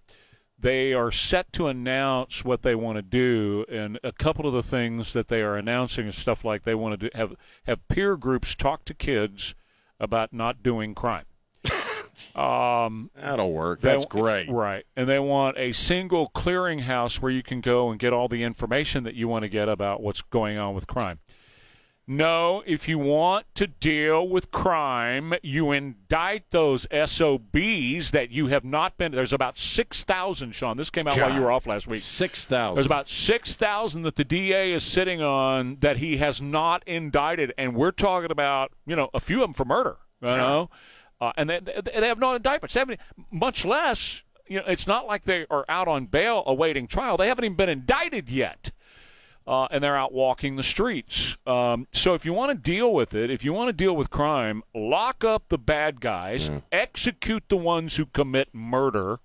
they are set to announce what they want to do, and a couple of the things that they are announcing is stuff like they want to do, have have peer groups talk to kids about not doing crime. Um, That'll work. they- That's great. Right. And they want a single clearinghouse where you can go and get all the information that you want to get about what's going on with crime. No, if you want to deal with crime, you indict those SOBs that you have not been. There's about 6,000, Sean. This came out while you were off last week. Six thousand. There's about 6,000 that the DA is sitting on that he has not indicted. And we're talking about, you know, a few of them for murder, you know? Uh, and they, they have no indictments. Much less, you know, it's not like they are out on bail awaiting trial. They haven't even been indicted yet. Uh, and they're out walking the streets. Um, so if you want to deal with it, if you want to deal with crime, lock up the bad guys, execute the ones who commit murder,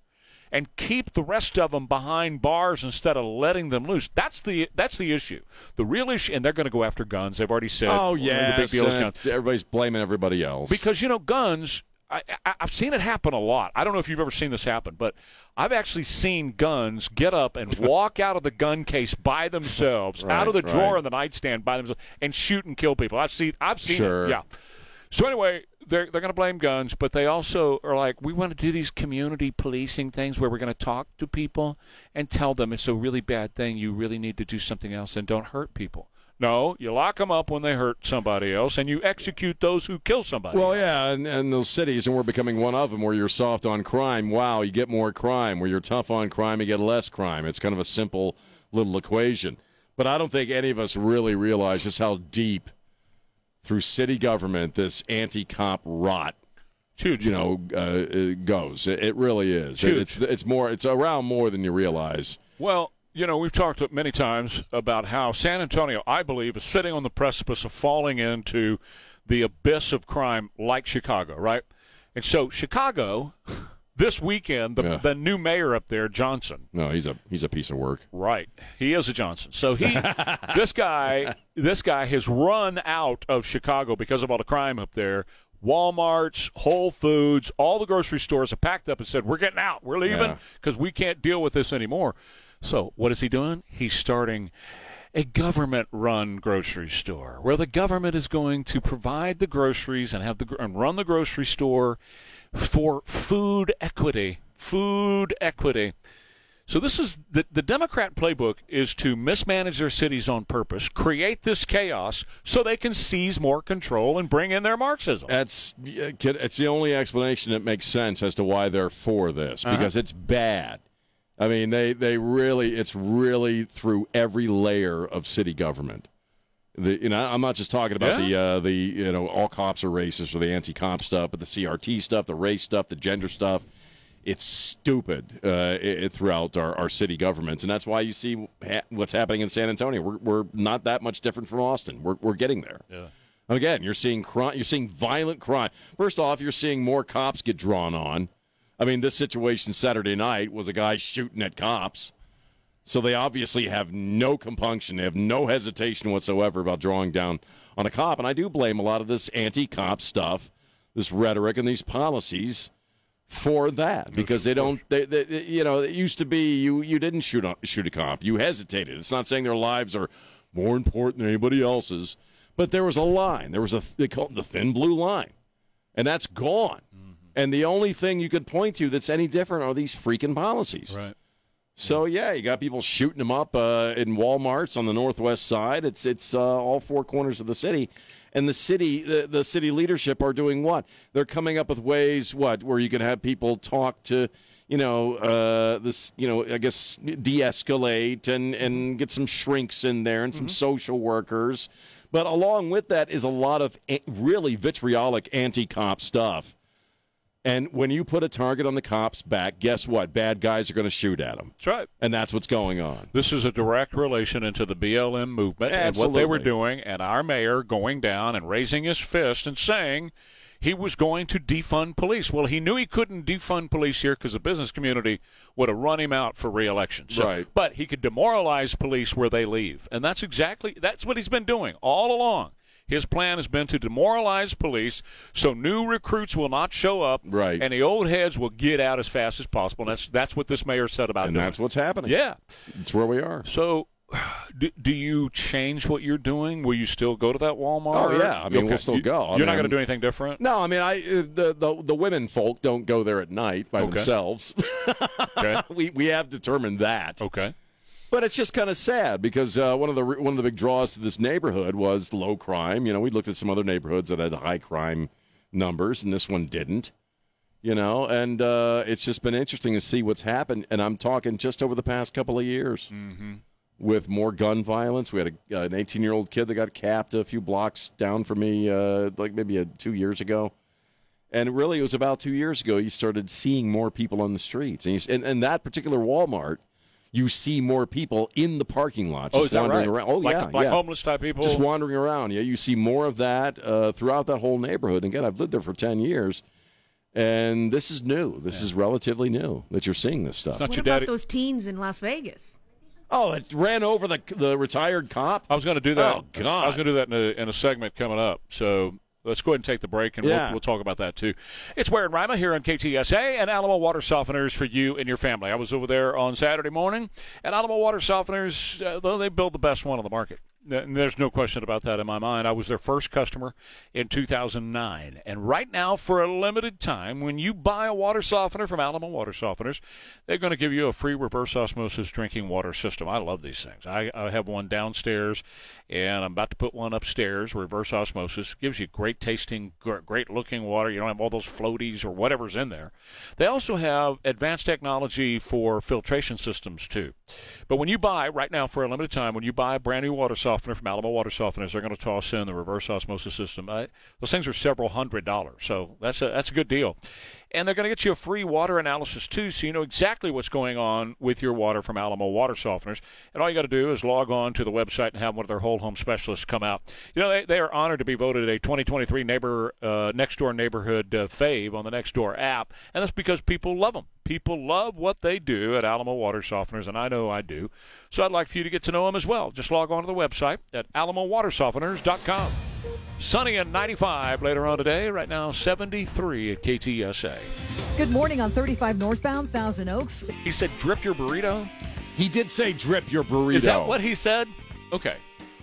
and keep the rest of them behind bars instead of letting them loose. That's the that's the issue. The real issue, and they're going to go after guns. They've already said. Oh yeah. the big deal is guns. Everybody's blaming everybody else. Because you know, guns. I, I, I've seen it happen a lot. I don't know if you've ever seen this happen, but I've actually seen guns get up and walk out of the gun case by themselves, out of the Right, drawer right. in the nightstand by themselves, and shoot and kill people. I've seen. I've seen Sure. it. Yeah. So anyway, they're they're going to blame guns, but they also are like, we want to do these community policing things where we're going to talk to people and tell them it's a really bad thing. You really need to do something else and don't hurt people. No, you lock them up when they hurt somebody else, and you execute those who kill somebody. Well, yeah, and, and those cities, and we're becoming one of them, where you're soft on crime. Wow, you get more crime. Where you're tough on crime, you get less crime. It's kind of a simple little equation. But I don't think any of us really realize just how deep through city government this anti-cop rot huge. you know uh, goes. It, it really is. It's it's more. It's around more than you realize. Well, you know, we've talked many times about how San Antonio, I believe, is sitting on the precipice of falling into the abyss of crime like Chicago, right? And so Chicago this weekend, the, Yeah. the new mayor up there, Johnson, No, he's a he's a piece of work. Right. He is a Johnson. So he this guy this guy has run out of Chicago because of all the crime up there. Walmart's, Whole Foods, all the grocery stores have packed up and said, "We're getting out. We're leaving Yeah. because we can't deal with this anymore." So, what is he doing? He's starting a government run grocery store where the government is going to provide the groceries and have the and run the grocery store for food equity. Food equity. So this is the the Democrat playbook is to mismanage their cities on purpose, create this chaos so they can seize more control and bring in their Marxism. That's kid, it's the only explanation that makes sense as to why they're for this Uh-huh. because it's bad. I mean, they they really it's really through every layer of city government. The, you know, I'm not just talking about the uh, the you know all cops are racist or the anti-cop stuff, but the CRT stuff, the race stuff, the gender stuff. It's stupid uh, i i- throughout our, our city governments, and that's why you see ha- what's happening in San Antonio. We're, we're not that much different from Austin. We're, we're getting there. Yeah. Again, you're seeing crime. You're seeing violent crime. First off, you're seeing more cops get drawn on. I mean, this situation Saturday night was a guy shooting at cops. So they obviously have no compunction. They have no hesitation whatsoever about drawing down on a cop. And I do blame a lot of this anti-cop stuff, this rhetoric, and these policies for that because they don't. They, they, they- you know, it used to be you you didn't shoot a, shoot a cop. You hesitated. It's not saying their lives are more important than anybody else's, but there was a line. There was a they call it the thin blue line, and that's gone. And the only thing you could point to that's any different are these freaking policies. Right. So yeah, you got people shooting them up uh, in WalMarts on the northwest side. It's it's uh, all four corners of the city, and the city the, the city leadership are doing what? They're coming up with ways what where you can have people talk to, you know, uh, this you know I guess de-escalate and and get some shrinks in there and some social workers, but along with that is a lot of really vitriolic anti-cop stuff. And when you put a target on the cop's back, guess what? Bad guys are going to shoot at them. That's right. And that's what's going on. This is a direct relation into the BLM movement and what they were doing, and our mayor going down and raising his fist and saying he was going to defund police. Well, he knew he couldn't defund police here because the business community would have run him out for reelection. So, Right. But he could demoralize police where they leave, and that's exactly that's what he's been doing all along. His plan has been to demoralize police so new recruits will not show up, Right. and the old heads will get out as fast as possible. And that's that's what this mayor said about And doing. that's what's happening. Yeah. It's where we are. So, do, do you change what you're doing? Will you still go to that Walmart? Oh, yeah. I mean, we'll still go. I You're not going to do anything different? No, I mean, I uh, the, the the women folk don't go there at night by Okay. themselves. Okay. we we have determined that. Okay. But it's just kind of sad because uh, one of the one of the big draws to this neighborhood was low crime. You know, we looked at some other neighborhoods that had high crime numbers, and this one didn't. You know, and uh, it's just been interesting to see what's happened. And I'm talking just over the past couple of years Mm-hmm. with more gun violence. We had a, uh, an 18 year old kid that got capped a few blocks down from me, uh, like maybe uh two years ago. And really, it was about two years ago you started seeing more people on the streets, and, you, and, and that particular Walmart, you see more people in the parking lot, just Oh, is that wandering right? around. Oh, like, yeah, like yeah. homeless type people. just wandering around. Yeah, you see more of that uh, throughout that whole neighborhood. And again, I've lived there for 10 years, and this is new. This is relatively new that you're seeing this stuff. not What your about daddy. those teens in Las Vegas? Oh, it ran over the the retired cop. I was going to do that. Oh, God. I was going to do that in a, in a segment coming up. So let's go ahead and take the break, and Yeah. we'll, we'll talk about that too. It's Ware and Rima here on KTSA and Alamo Water Softeners for you and your family. I was over there on Saturday morning, and Alamo Water Softeners, uh, though they build the best one on the market. There's no question about that in my mind. I was their first customer in 2009. And right now, for a limited time, when you buy a water softener from Alamo Water Softeners, they're going to give you a free reverse osmosis drinking water system. I love these things. I, I have one downstairs, and I'm about to put one upstairs, reverse osmosis. Gives you great tasting, great looking water. You don't have all those floaties or whatever's in there. They also have advanced technology for filtration systems, too. But when you buy, right now, for a limited time, when you buy a brand new water softener from Alamo Water Softeners, they're going to toss in the reverse osmosis system. Those things are several hundred dollars, so that's a that's a good deal. And they're going to get you a free water analysis too, so you know exactly what's going on with your water from Alamo Water Softeners. And all you got to do is log on to the website and have one of their whole home specialists come out. You know they, they are honored to be voted a 2023 neighbor uh, next door neighborhood uh, fave on the Next Door app, and that's because people love them. People love what they do at Alamo Water Softeners, and I know I do. So I'd like for you to get to know them as well. Just log on to the website at alamowatersofteners.com. Sunny and 95 later on today. Right now, 73 at KTSA. Good morning on 35 northbound, Thousand Oaks. He said, drip your burrito? He did say drip your burrito. Is that what he said? Okay.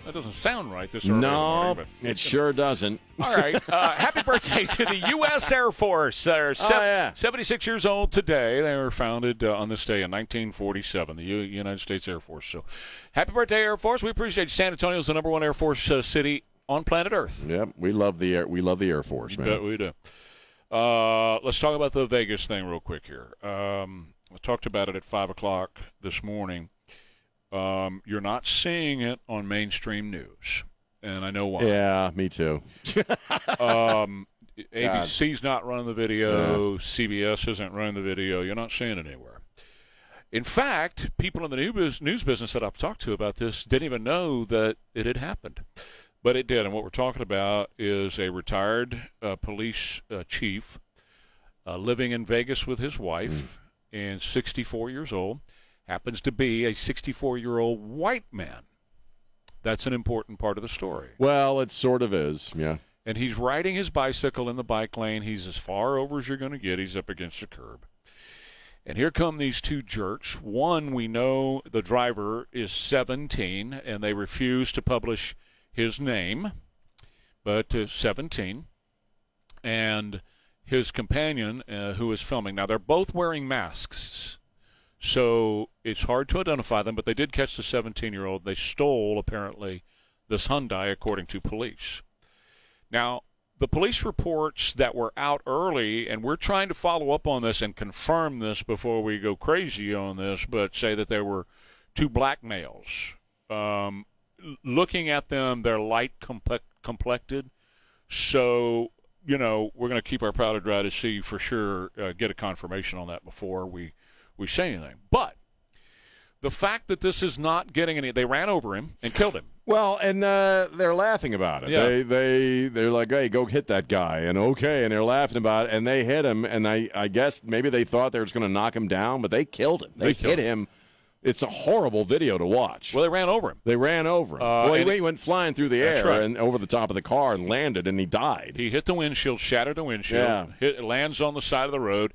That doesn't sound right this early No, morning, but- it sure doesn't. All right. Uh, happy birthday to the U.S. Air Force. They're sev- Oh, yeah. 76 years old today. They were founded uh, on this day in 1947, the U- United States Air Force. So happy birthday, Air Force. We appreciate you. San Antonio's the number one Air Force uh, city on planet Earth. Yep, we love the air. We love the Air Force, man. Bet we do. Uh, let's talk about the Vegas thing real quick here. Um, I talked about it at 5 o'clock this morning. Um, you're not seeing it on mainstream news, and I know why. Yeah, me too. um, ABC's not running the video. CBS isn't running the video. You're not seeing it anywhere. In fact, people in the news business that I've talked to about this didn't even know that it had happened, but it did. And what we're talking about is a retired uh, police uh, chief uh, living in Vegas with his wife, and 64 years old, happens to be a 64 year old white man. That's an important part of the story. Well, it sort of is. Yeah. And he's riding his bicycle in the bike lane. He's as far over as you're going to get. He's up against the curb. And here come these two jerks. One, we know the driver is 17, and they refuse to publish his name, but uh, 17. And his companion, uh, who is filming. Now, they're both wearing masks, so it's hard to identify them, but they did catch the 17 year old. They stole, apparently, this Hyundai, according to police. Now, the police reports that were out early, and we're trying to follow up on this and confirm this before we go crazy on this, but say that there were two black males. Um, looking at them, they're light comple- complected. So, you know, we're going to keep our powder dry to see for sure, uh, get a confirmation on that before we, we say anything. But the fact that this is not getting any, they ran over him and killed him. Well, and uh, they're laughing about it. Yeah. They they they're like, "Hey, go hit that guy," and okay, and they're laughing about it, and they hit him, and I I guess maybe they thought they were going to knock him down, but they killed him. They, They killed hit him. It's a horrible video to watch. Well, they ran over him. They ran over him. Uh, well, he, he went flying through the air right. and over the top of the car and landed, and he died. He hit the windshield, shattered the windshield, Yeah. hit, lands on the side of the road,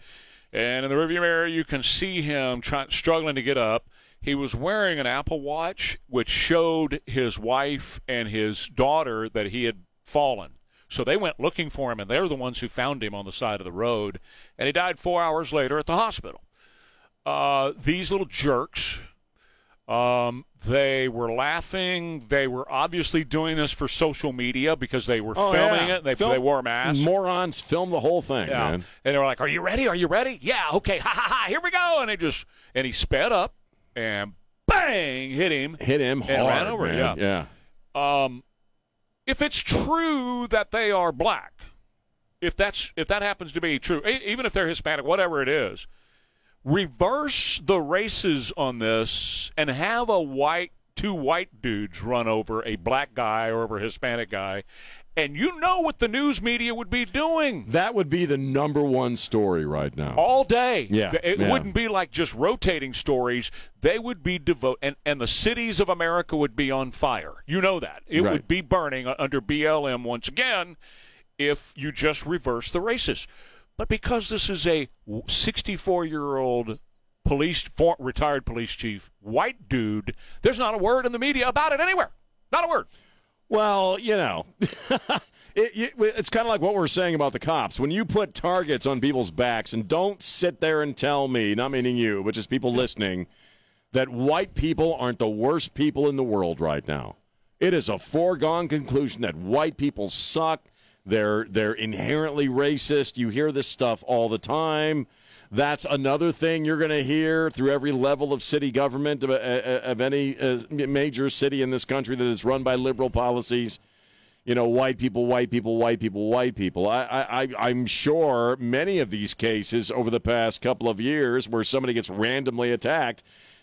and in the rearview mirror you can see him try, struggling to get up. He was wearing an Apple Watch, which showed his wife and his daughter that he had fallen. So they went looking for him, and they're the ones who found him on the side of the road. And he died four hours later at the hospital. Uh, these little jerks, um, they were laughing. They were obviously doing this for social media because they were Oh, filming yeah. it. They, Film- they wore masks. Morons film the whole thing, Yeah. man. And they were like, "Are you ready? Are you ready? Yeah, okay. Ha ha ha! Here we go!" And he just and he sped up and bang hit him. Hit him And hard, ran over, man. yeah. yeah. Um, if it's true that they are black, if that's if that happens to be true, even if they're Hispanic, whatever it is, reverse the races on this and have a white two white dudes run over a black guy or over a Hispanic guy, and you know what the news media would be doing That would be the number one story right now. all day. Yeah, It yeah. wouldn't be like just rotating stories. They would be devote, and, and the cities of America would be on fire. You know that. It Right. would be burning under BLM once again if you just reverse the races. But because this is a 64 year old police, for, retired police chief, white dude, there's not a word in the media about it anywhere. Not a word. Well, you know, it, it's kind of like what we're saying about the cops. When you put targets on people's backs, and don't sit there and tell me, not meaning you, but just people listening, that white people aren't the worst people in the world right now. It is a foregone conclusion that white people suck. They're they're inherently racist. You hear this stuff all the time. That's another thing you're going to hear through every level of city government of, uh, uh, of any uh, major city in this country that is run by liberal policies. You know, white people, white people, white people, white people. I, I, I'm sure many of these cases over the past couple of years where somebody gets randomly attacked,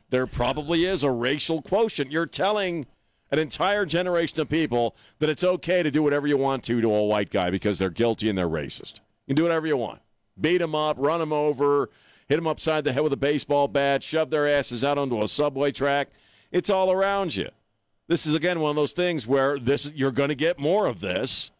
there probably is a racial quotient. You're telling an entire generation of people that it's okay to do whatever you want to to a white guy because they're guilty and they're racist. You can do whatever you want beat them up, run them over, hit them upside the head with a baseball bat, shove their asses out onto a subway track. It's all around you. This is again one of those things where this you're going to get more of this.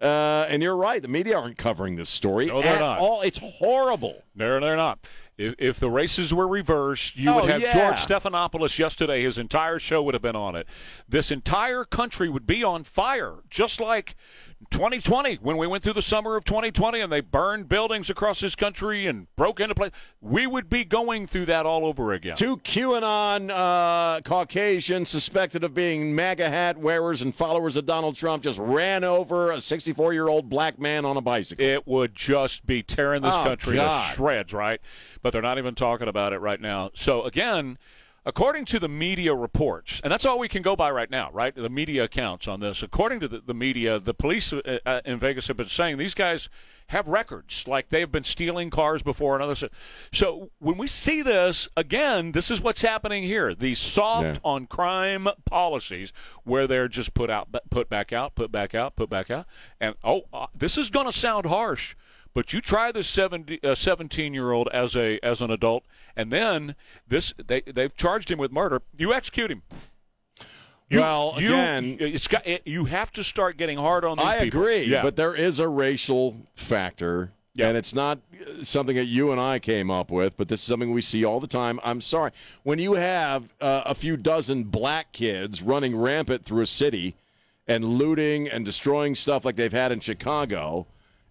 Uh, and you're right. The media aren't covering this story no, they're at not. all. It's horrible. They're they're not. If, if the races were reversed, you Oh, would have yeah. George Stephanopoulos yesterday. His entire show would have been on it. This entire country would be on fire, just like 2020 when we went through the summer of 2020 and they burned buildings across this country and broke into place. We would be going through that all over again. Two QAnon uh, Caucasians suspected of being MAGA hat wearers and followers of Donald Trump just ran over a 64 year old black man on a bicycle. It would just be tearing this Oh, country God. to shreds, right? But they're not even talking about it right now. So again, according to the media reports, and that's all we can go by right now, right? The media accounts on this. According to the, the media, the police uh, uh, in Vegas have been saying these guys have records, like they've been stealing cars before and others. So when we see this again, this is what's happening here. These soft Yeah. on crime policies where they're just put out, put back out, put back out, put back out, and oh, uh, this is going to sound harsh. But you try this 70, uh, 17 year old as a as an adult, and then this they they've charged him with murder. You execute him. You- Well, you, again- it's got it, you have to start getting hard on these I people. agree, Yeah. but there is a racial factor. Yeah. And it's not uh, something that you and I came up with, but this is something we see all the time. I'm sorry. When you have uh, a few dozen black kids running rampant through a city and looting and destroying stuff like they've had in Chicago,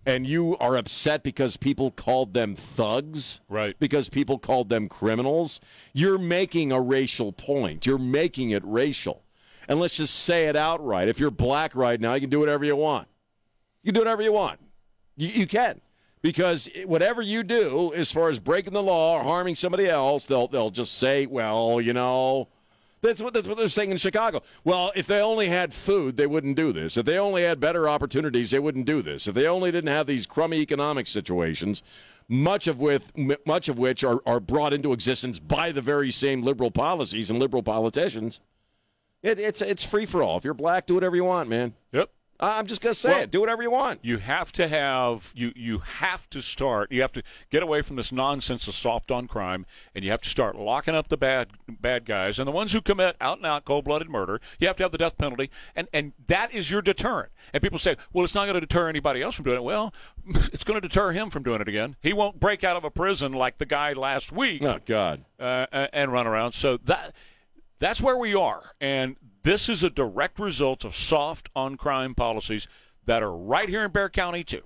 and you are upset because people called them thugs, Right. because people called them criminals, you're making a racial point. You're making it racial. And let's just say it outright. If you're black right now, you can do whatever you want. You can do whatever you want. You, you can. Because whatever you do, as far as breaking the law or harming somebody else, they'll they'll just say, well, you know, that's what that's what they're saying in Chicago. Well, if they only had food, they wouldn't do this. If they only had better opportunities, they wouldn't do this. If they only didn't have these crummy economic situations, much of with much of which are, are brought into existence by the very same liberal policies and liberal politicians, it, it's it's free for all. If you're black, do whatever you want, man. Yep. I'm just gonna say Well- it. Do whatever you want. You have to have you you have to start. You have to get away from this nonsense of soft on crime, and you have to start locking up the bad bad guys and the ones who commit out and out cold blooded murder. You have to have the death penalty, and and that is your deterrent. And people say, well, it's not going to deter anybody else from doing it. Well, it's going to deter him from doing it again. He won't break out of a prison like the guy last week Oh God. uh, and run around. So that that's where we are, and this is a direct result of soft on crime policies that are right here in Bexar County too.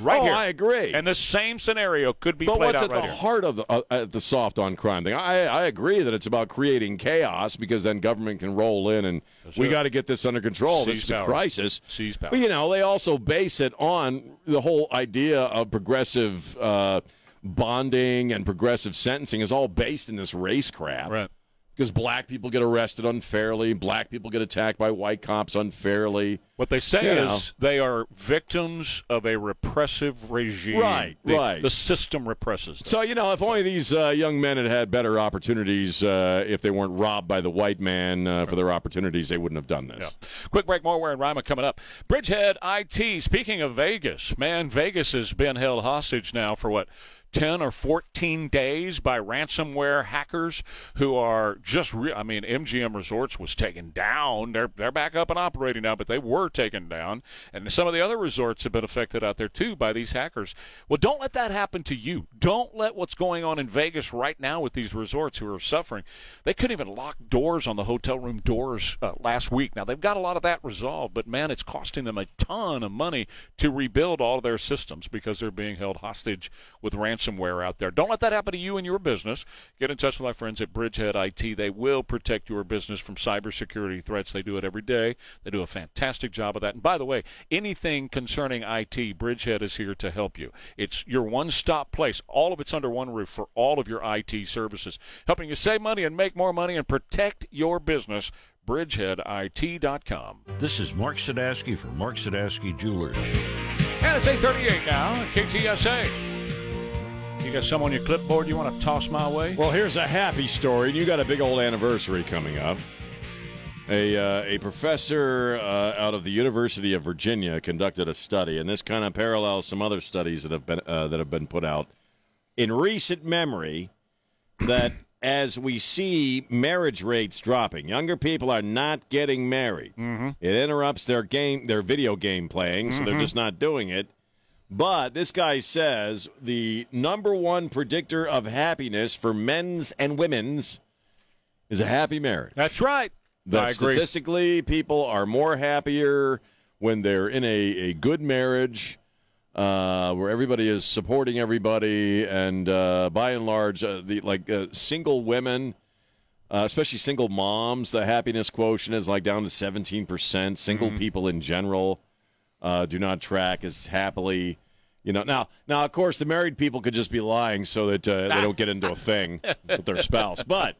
Right oh, here. I agree. And the same scenario could be but played what's at right the here. heart of the, uh, the soft on crime thing? I, I agree that it's about creating chaos because then government can roll in and we got to get this under control. this Seize is a crisis. Seize power. But you know, they also base it on the whole idea of progressive uh, bonding and progressive sentencing is all based in this race crap. Right. Because black people get arrested unfairly, black people get attacked by white cops unfairly. What they say You is know. they are victims of a repressive regime. Right, The- right. The system represses them. So you know, if only these uh, young men had had better opportunities, uh, if they weren't robbed by the white man uh, for their opportunities, they wouldn't have done this. Yeah. Quick break, more Ware and Rima coming up. Bridgehead IT, speaking of Vegas, man, Vegas has been held hostage now for what? 10 or 14 days by ransomware hackers who are just re- I mean MGM Resorts was taken down. They're they're back up and operating now but they were taken down. And some of the other resorts have been affected out there too by these hackers. Well don't let that happen to you. Don't let what's going on in Vegas right now with these resorts who are suffering. They couldn't even lock doors on the hotel room doors uh, last week. Now they've got a lot of that resolved but man it's costing them a ton of money to rebuild all of their systems because they're being held hostage with ransomware out there. Don't let that happen to you and your business. Get in touch with my friends at Bridgehead IT. They will protect your business from cybersecurity threats. They do it every day. They do a fantastic job of that. And by the way, anything concerning IT, Bridgehead is here to help you. It's your one-stop place. All of it's under one roof for all of your IT services, helping you save money and make more money and protect your business bridgeheadit.com. This is Mark Sadowski for Mark Sadowski Jewelers. And it's 838 now at KTSA. Got some on your clipboard you want to toss my way? Well, here's a happy story, you got a big old anniversary coming up. A, uh, a professor uh, out of the University of Virginia conducted a study, and this kind of parallels some other studies that have been uh, that have been put out in recent memory. That as we see marriage rates dropping, younger people are not getting married. Mm-hmm. It interrupts their game, their video game playing, so they're Mhm. just not doing it. But this guy says the number one predictor of happiness for men's and women's is a happy marriage. That's right. That I agree. statistically, people are more happier when they're in a, a good marriage uh, where everybody is supporting everybody, and uh, by and large, uh, the like uh, single women, uh, especially single moms, the happiness quotient is like down to seventeen percent. Single Mm-hmm. people in general uh, do not track as happily. You know, now, now, of course, the married people could just be lying so that uh, they don't get into a thing with their spouse. But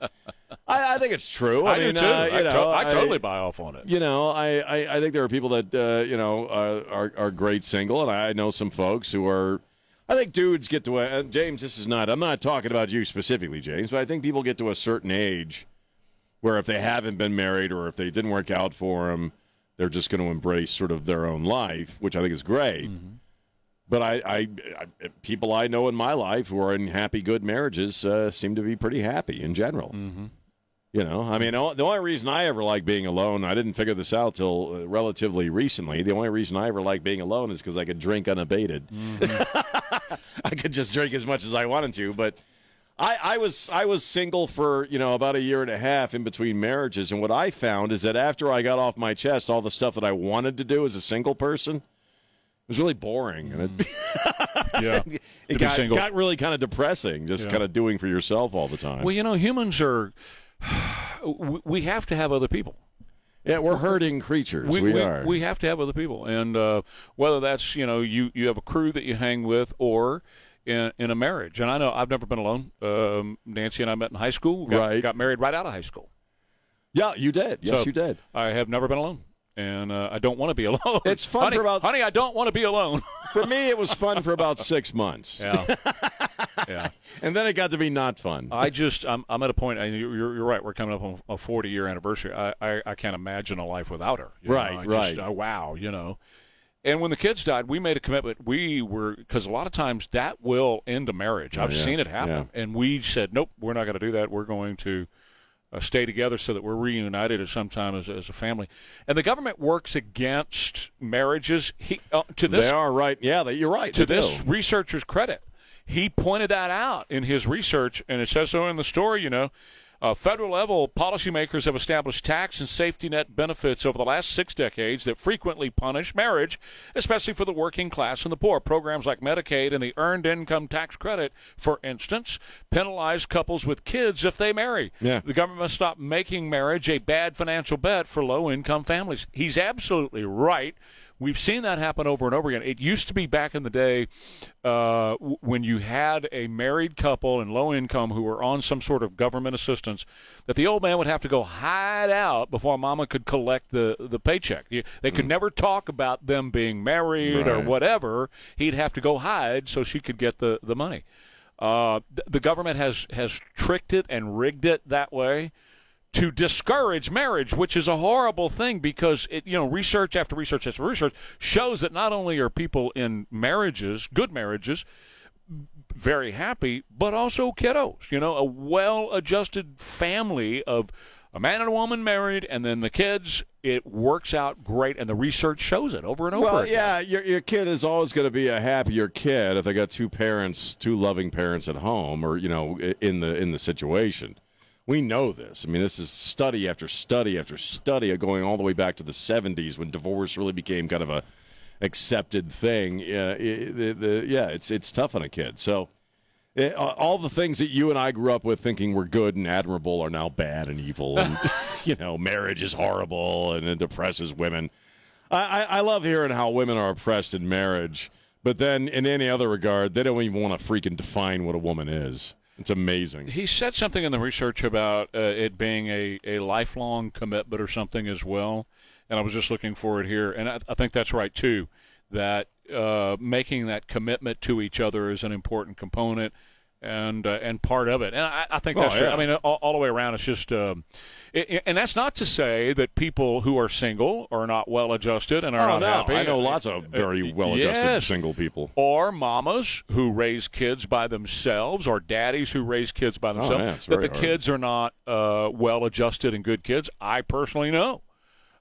I, I think it's true. I, I do too. uh, I, know, to- I totally buy off on it. you know, I, I, I think there are people that uh, you know uh, are are great single, and I know some folks who are. I think dudes get to a James. This is not. I'm not talking about you specifically, James, but I think people get to a certain age where if they haven't been married or if they didn't work out for them, they're just going to embrace sort of their own life, which I think is great. But I, I, I, people I know in my life who are in happy, good marriages uh, seem to be pretty happy in general. Mm-hmm. You know, I mean, the only reason I ever like being alone, I didn't figure this out till uh, relatively recently. The only reason I ever like being alone is because I could drink unabated. I could just drink as much as I wanted to. But I, I was I was single for you know about a year and a half in between marriages, and what I found is that after I got off my chest all the stuff that I wanted to do as a single person, it was really boring, and it, Yeah. it got, got really kind of depressing, just Yeah. kind of doing for yourself all the time. Well, you know, humans are. we- We have to have other people. Yeah, we're herding creatures. We, we, are. We have to have other people, and uh, whether that's you know you you have a crew that you hang with, or in in a marriage. And I know I've never been alone. Um, Nancy and I met in high school. Got, Right. Got married right out of high school. yeah, you did. Yes, So, you did. I have never been alone, and uh, I don't want to be alone. It's fun honey, for about- honey. I don't want to be alone. For me, it was fun for about six months. yeah, yeah. And then it got to be not fun. I just I'm I'm at a point. And you're you're right. We're coming up on a 40 year anniversary. I, I I can't imagine a life without her. you know. Right, I right. Just, uh, wow, you know. And when the kids died, we made a commitment. We were because a lot of times that will end a marriage. I've Oh, yeah, seen it happen, and we said, nope, we're not going to do that. We're going to uh, stay together so that we're reunited at some time as, as a family. And the government works against marriages. He, uh, to this they are right. Yeah, they, you're right. to this do. researcher's credit, he pointed that out in his research, and it says so in the story. You know, uh, federal level policymakers have established tax and safety net benefits over the last six decades that frequently punish marriage, especially for the working class and the poor. Programs like Medicaid and the Earned Income Tax Credit, for instance, penalize couples with kids if they marry. Yeah. The government must stop making marriage a bad financial bet for low income families. He's absolutely right. We've seen that happen over and over again. It used to be back in the day uh, w- when you had a married couple and low income who were on some sort of government assistance that the old man would have to go hide out before mama could collect the, the paycheck. They could never talk about them being married or whatever. He'd have to go hide so she could get the, the money. Uh, th- the government has, has tricked it and rigged it that way to discourage marriage, which is a horrible thing because it, you know, research after research after research shows that not only are people in marriages, good marriages, very happy, but also kiddos. You know, a well-adjusted family of a man and a woman married, and then the kids. It works out great, and the research shows it over and over. Well, again. yeah, your, your kid is always going to be a happier kid if they got two parents, two loving parents at home, or you know, in the in the situation. We know this. I mean, this is study after study after study, going all the way back to the '70s when divorce really became kind of a accepted thing. Yeah, i- the, the, yeah, it's it's tough on a kid. So. eh, all the things that you and I grew up with thinking were good and admirable are now bad and evil, and you know, marriage is horrible and it depresses women. I, I, I love hearing how women are oppressed in marriage, but then in any other regard, they don't even want to freaking define what a woman is. It's amazing. He said something in the research about uh, it being a, a lifelong commitment or something as well. And I was just looking for it here. And I, I think that's right, too, that uh, making that commitment to each other is an important component and uh, and part of it. And I, I think Oh, that's true. yeah. I mean, all, all the way around, it's just. Um, i i- and that's not to say that people who are single are not well adjusted and are Oh not no, happy. I know lots of very well-adjusted Yes. single people. or mamas who raise kids by themselves, or daddies who raise kids by themselves. Oh, yeah, that the hard. kids are not uh, well adjusted and good kids. I personally know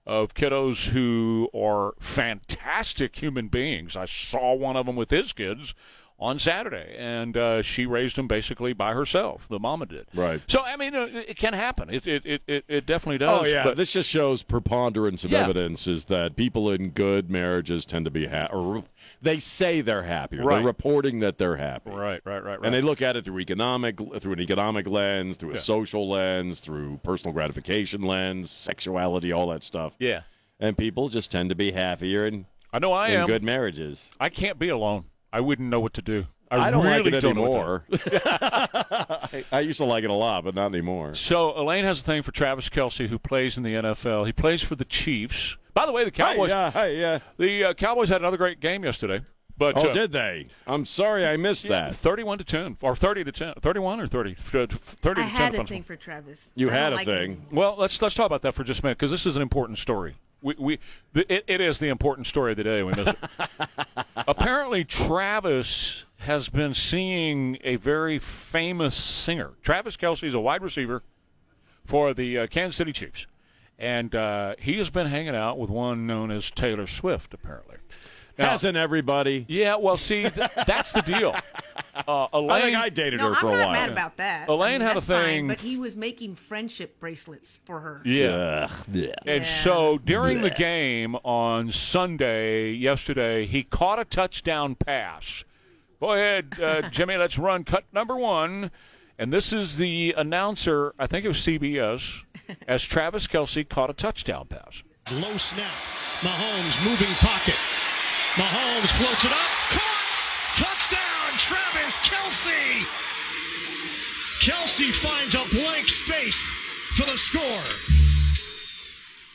of kiddos who are fantastic human beings. I saw one of them with his kids on Saturday, and uh, she raised them basically by herself. The mama did. Right. So I mean, uh, it can happen. It it, it, it, it definitely does. Oh yeah, but- this just shows preponderance of Yeah. evidence is that people in good marriages tend to be happy, or they say they're happier. Right. They're reporting that they're happy. right, right, right, right. And they look at it through economic, through an economic lens, through a Yeah. social lens, through personal gratification lens, sexuality, all that stuff. yeah. And people just tend to be happier in, I know I in am. good marriages. I can't be alone. I wouldn't know what to do. I, I don't really like it don't know what to do. anymore. I, I used to like it a lot, but not anymore. So Elaine has a thing for Travis Kelce, who plays in the NFL. He plays for the Chiefs. By the way, the Hey, Cowboys. yeah, hey, yeah. The uh, Cowboys had another great game yesterday. But Oh, uh, did they? I'm sorry I missed that. thirty-one to ten, or thirty to ten, thirty-one or 30? Uh, 30 I to had 10. a thing for Travis. You I had a like thing. him. Well, let's let's talk about that for just a minute because this is an important story. We, we it, it is the important story of the day. We miss it. Apparently, Travis has been seeing a very famous singer. Travis Kelce is a wide receiver for the uh, Kansas City Chiefs, and uh, he has been hanging out with one known as Taylor Swift. Apparently, now, Hasn't everybody? yeah. Well, see, th- that's the deal. Uh, Elaine, I think I dated No, her for I'm a not while. mad about that. Elaine I mean, had a that's fine, thing- but he was making friendship bracelets for her. yeah. Yeah. And Yeah. so during the game on Sunday, yesterday, he caught a touchdown pass. Go ahead, uh, Jimmy, let's run cut number one. And this is the announcer, I think it was CBS, as Travis Kelce caught a touchdown pass. Low snap. Mahomes moving pocket. Mahomes floats it up. Caught. Touchdown, Travis Kelce. Kelce finds a blank space for the score.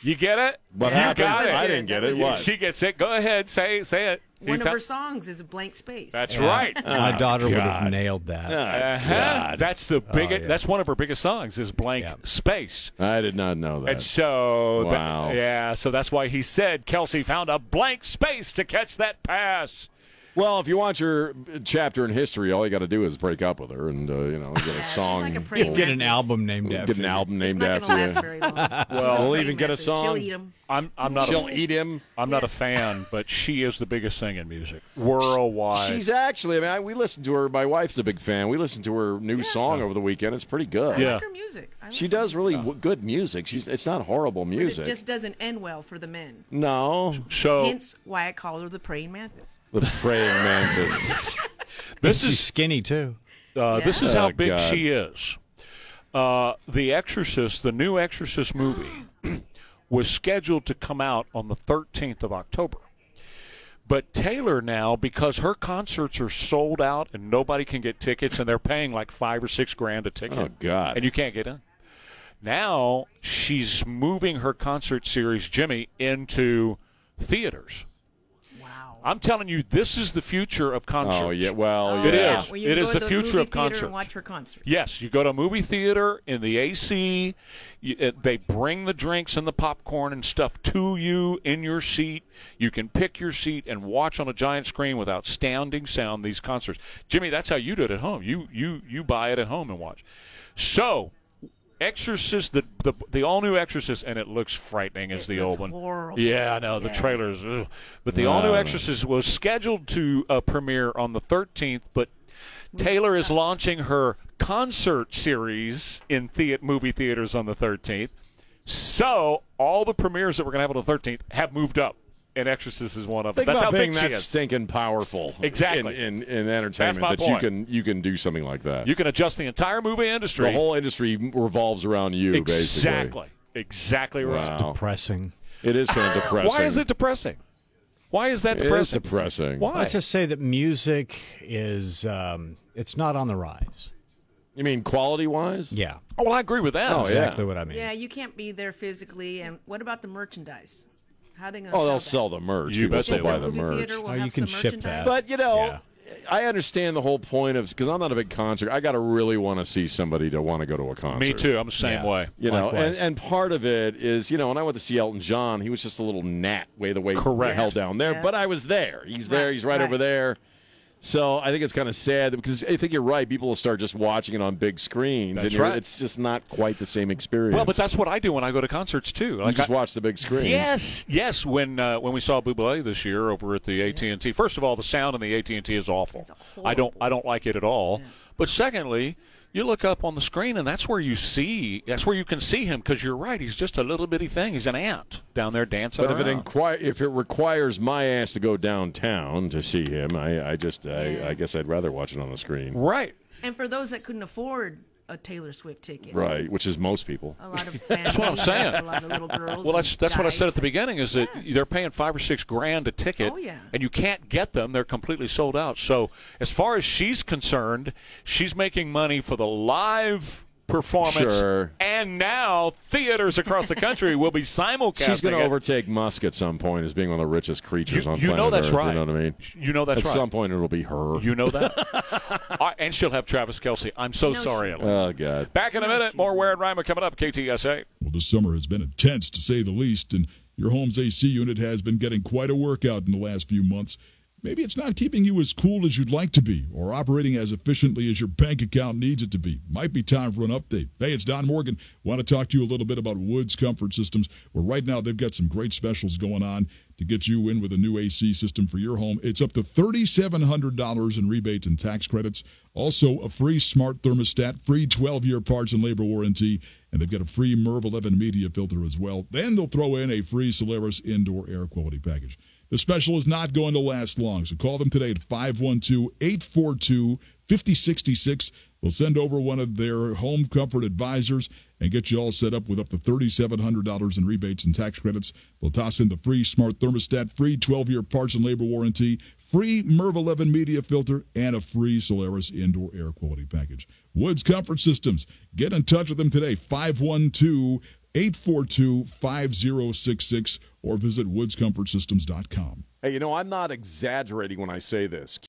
You get it? What you happened? got it. I didn't get it. What? She gets it. Go ahead, say say it. He One of found- her songs is a blank space. That's right. My daughter would have God. nailed that. Uh-huh. God. That's the biggest. yeah. That's one of her biggest songs. Is blank Yeah. space. I did not know that. And so, tha- Wow. yeah, so that's why he said Kelce found a blank space to catch that pass. Well, if you want your chapter in history, all you got to do is break up with her, and uh, you know, get a song. like a praying Get an album named after. You get an you. album It's named not after gonna you. very long. Well, we'll even get a song. She'll eat 'em. I'm I'm not She'll a, eat him. I'm not a fan, but she is the biggest thing in music worldwide. She's actually. I mean, I, we listened to her. My wife's a big fan. We listened to her new song over the weekend. It's pretty good. I Yeah. like her music. I She does really w- good music. She's. It's not horrible But music. It just doesn't end well for the men. no, so Hence why I call her the praying mantis. The praying mantis. this She's is skinny too. uh, this is Yeah. how Oh, big God. she is. Uh, the Exorcist, the new Exorcist movie, was scheduled to come out on the 13th of October. But Taylor now, because her concerts are sold out and nobody can get tickets, and they're paying like five or six grand a ticket. Oh, God. And you can't get in. Now she's moving her concert series, Jimmy, into theaters. Wow. I'm telling you, this is the future of oh, concerts. Oh yeah, well, Oh, It yeah. is. Where you It go to the future movie of theater concerts. And watch her concert. Yes, you go to a movie theater in the AC. You, it, they bring the drinks and the popcorn and stuff to you in your seat. You can pick your seat and watch on a giant screen with outstanding sound these concerts. Jimmy, that's how you do it at home. You you you buy it at home and watch. So, Exorcist, the the, the all new Exorcist, and it looks frightening as It the looks old one. horrible. Yeah, I know the trailers. Ugh. But the all new Exorcist was scheduled to uh, premiere on the 13th, but Taylor is launching her concert series in thea- movie theaters on the 13th. So all the premieres that we're going to have on the 13th have moved up, and Exorcist is one of them. Think That's about how being big she that is. stinking powerful. Exactly. In, in, in entertainment, my that point. you can you can do something like that. You can adjust the entire movie industry. the whole industry revolves around you, basically. exactly, exactly right. Wow. Depressing. It is kind of depressing. Why is it depressing? Why is that It is depressing? depressing. Why? Let's just say that music is um, it's not on the rise. You mean quality wise? Yeah, oh, well, I agree with that. Oh, yeah. exactly what I mean. Yeah, you can't be there physically. And what about the merchandise? How they going to Oh, sell they'll that? sell the merch. You People bet still they buy will. the merch. theater will Oh, you can ship that. But you know, Yeah. I understand the whole point of because I'm not a big concert. I got to really want to see somebody to want to go to a concert. Me too. I'm the same Yeah. way. You know, and, and part of it is, you know, when I went to see Elton John, he was just a little gnat way the way Correct. held down there. Yeah. But I was there. He's there. Right, He's right, right. over there. So I think it's kind of sad because I think you're right. People will start just watching it on big screens, That's and right. it's just not quite the same experience. Well, but that's what I do when I go to concerts too. you just I- watch the big screen. Yes, yes. When uh, when we saw Bublé this year over at the AT and T, first of all, the sound in the AT and T is awful. I don't. I don't like it at all. But secondly, you look up on the screen and that's where you see that's where you can see him because you're right. He's just a little bitty thing. He's an ant down there dancing But if it, around. inquire, if it requires my ass to go downtown to see him, I, I just I, I guess I'd rather watch it on the screen. right. And for those that couldn't afford a Taylor Swift ticket, Right, which is most people. a lot of families, what I'm saying. a lot of little girls. Well, that's that's what I said at the beginning. Is that they're paying five or six grand a ticket, Oh, yeah. and you can't get them. They're completely sold out. So, as far as she's concerned, she's making money for the live performance, Sure. and now theaters across the country will be simulcasting. She's going to overtake Musk at some point as being one of the richest creatures You- on you planet know that's Earth. right. You know what I mean? You know that's at right. some point it'll be her. You know that, Uh, and she'll have Travis Kelce. I'm so No, sorry, she- oh God. Back in a minute. More Ware and Rima coming up. KTSA. Well, this summer has been intense to say the least, and your home's AC unit has been getting quite a workout in the last few months. Maybe it's not keeping you as cool as you'd like to be or operating as efficiently as your bank account needs it to be. Might be time for an update. Hey, it's Don Morgan. Want to talk to you a little bit about Woods Comfort Systems, where right now they've got some great specials going on to get you in with a new AC system for your home. It's up to $3,700 in rebates and tax credits. Also, a free smart thermostat, free 12 year parts and labor warranty, and they've got a free MERV 11 media filter as well. Then they'll throw in a free Solaris indoor air quality package. The special is not going to last long, so call them today at 512 842 5066. They'll send over one of their home comfort advisors and get you all set up with up to $3,700 in rebates and tax credits. They'll toss in the free smart thermostat, free 12 year parts and labor warranty, free MERV 11 media filter, and a free Solaris indoor air quality package. Woods Comfort Systems. Get in touch with them today, 512 842 5066, or visit woodscomfortsystems.com. Hey, you know, I'm not exaggerating when I say this.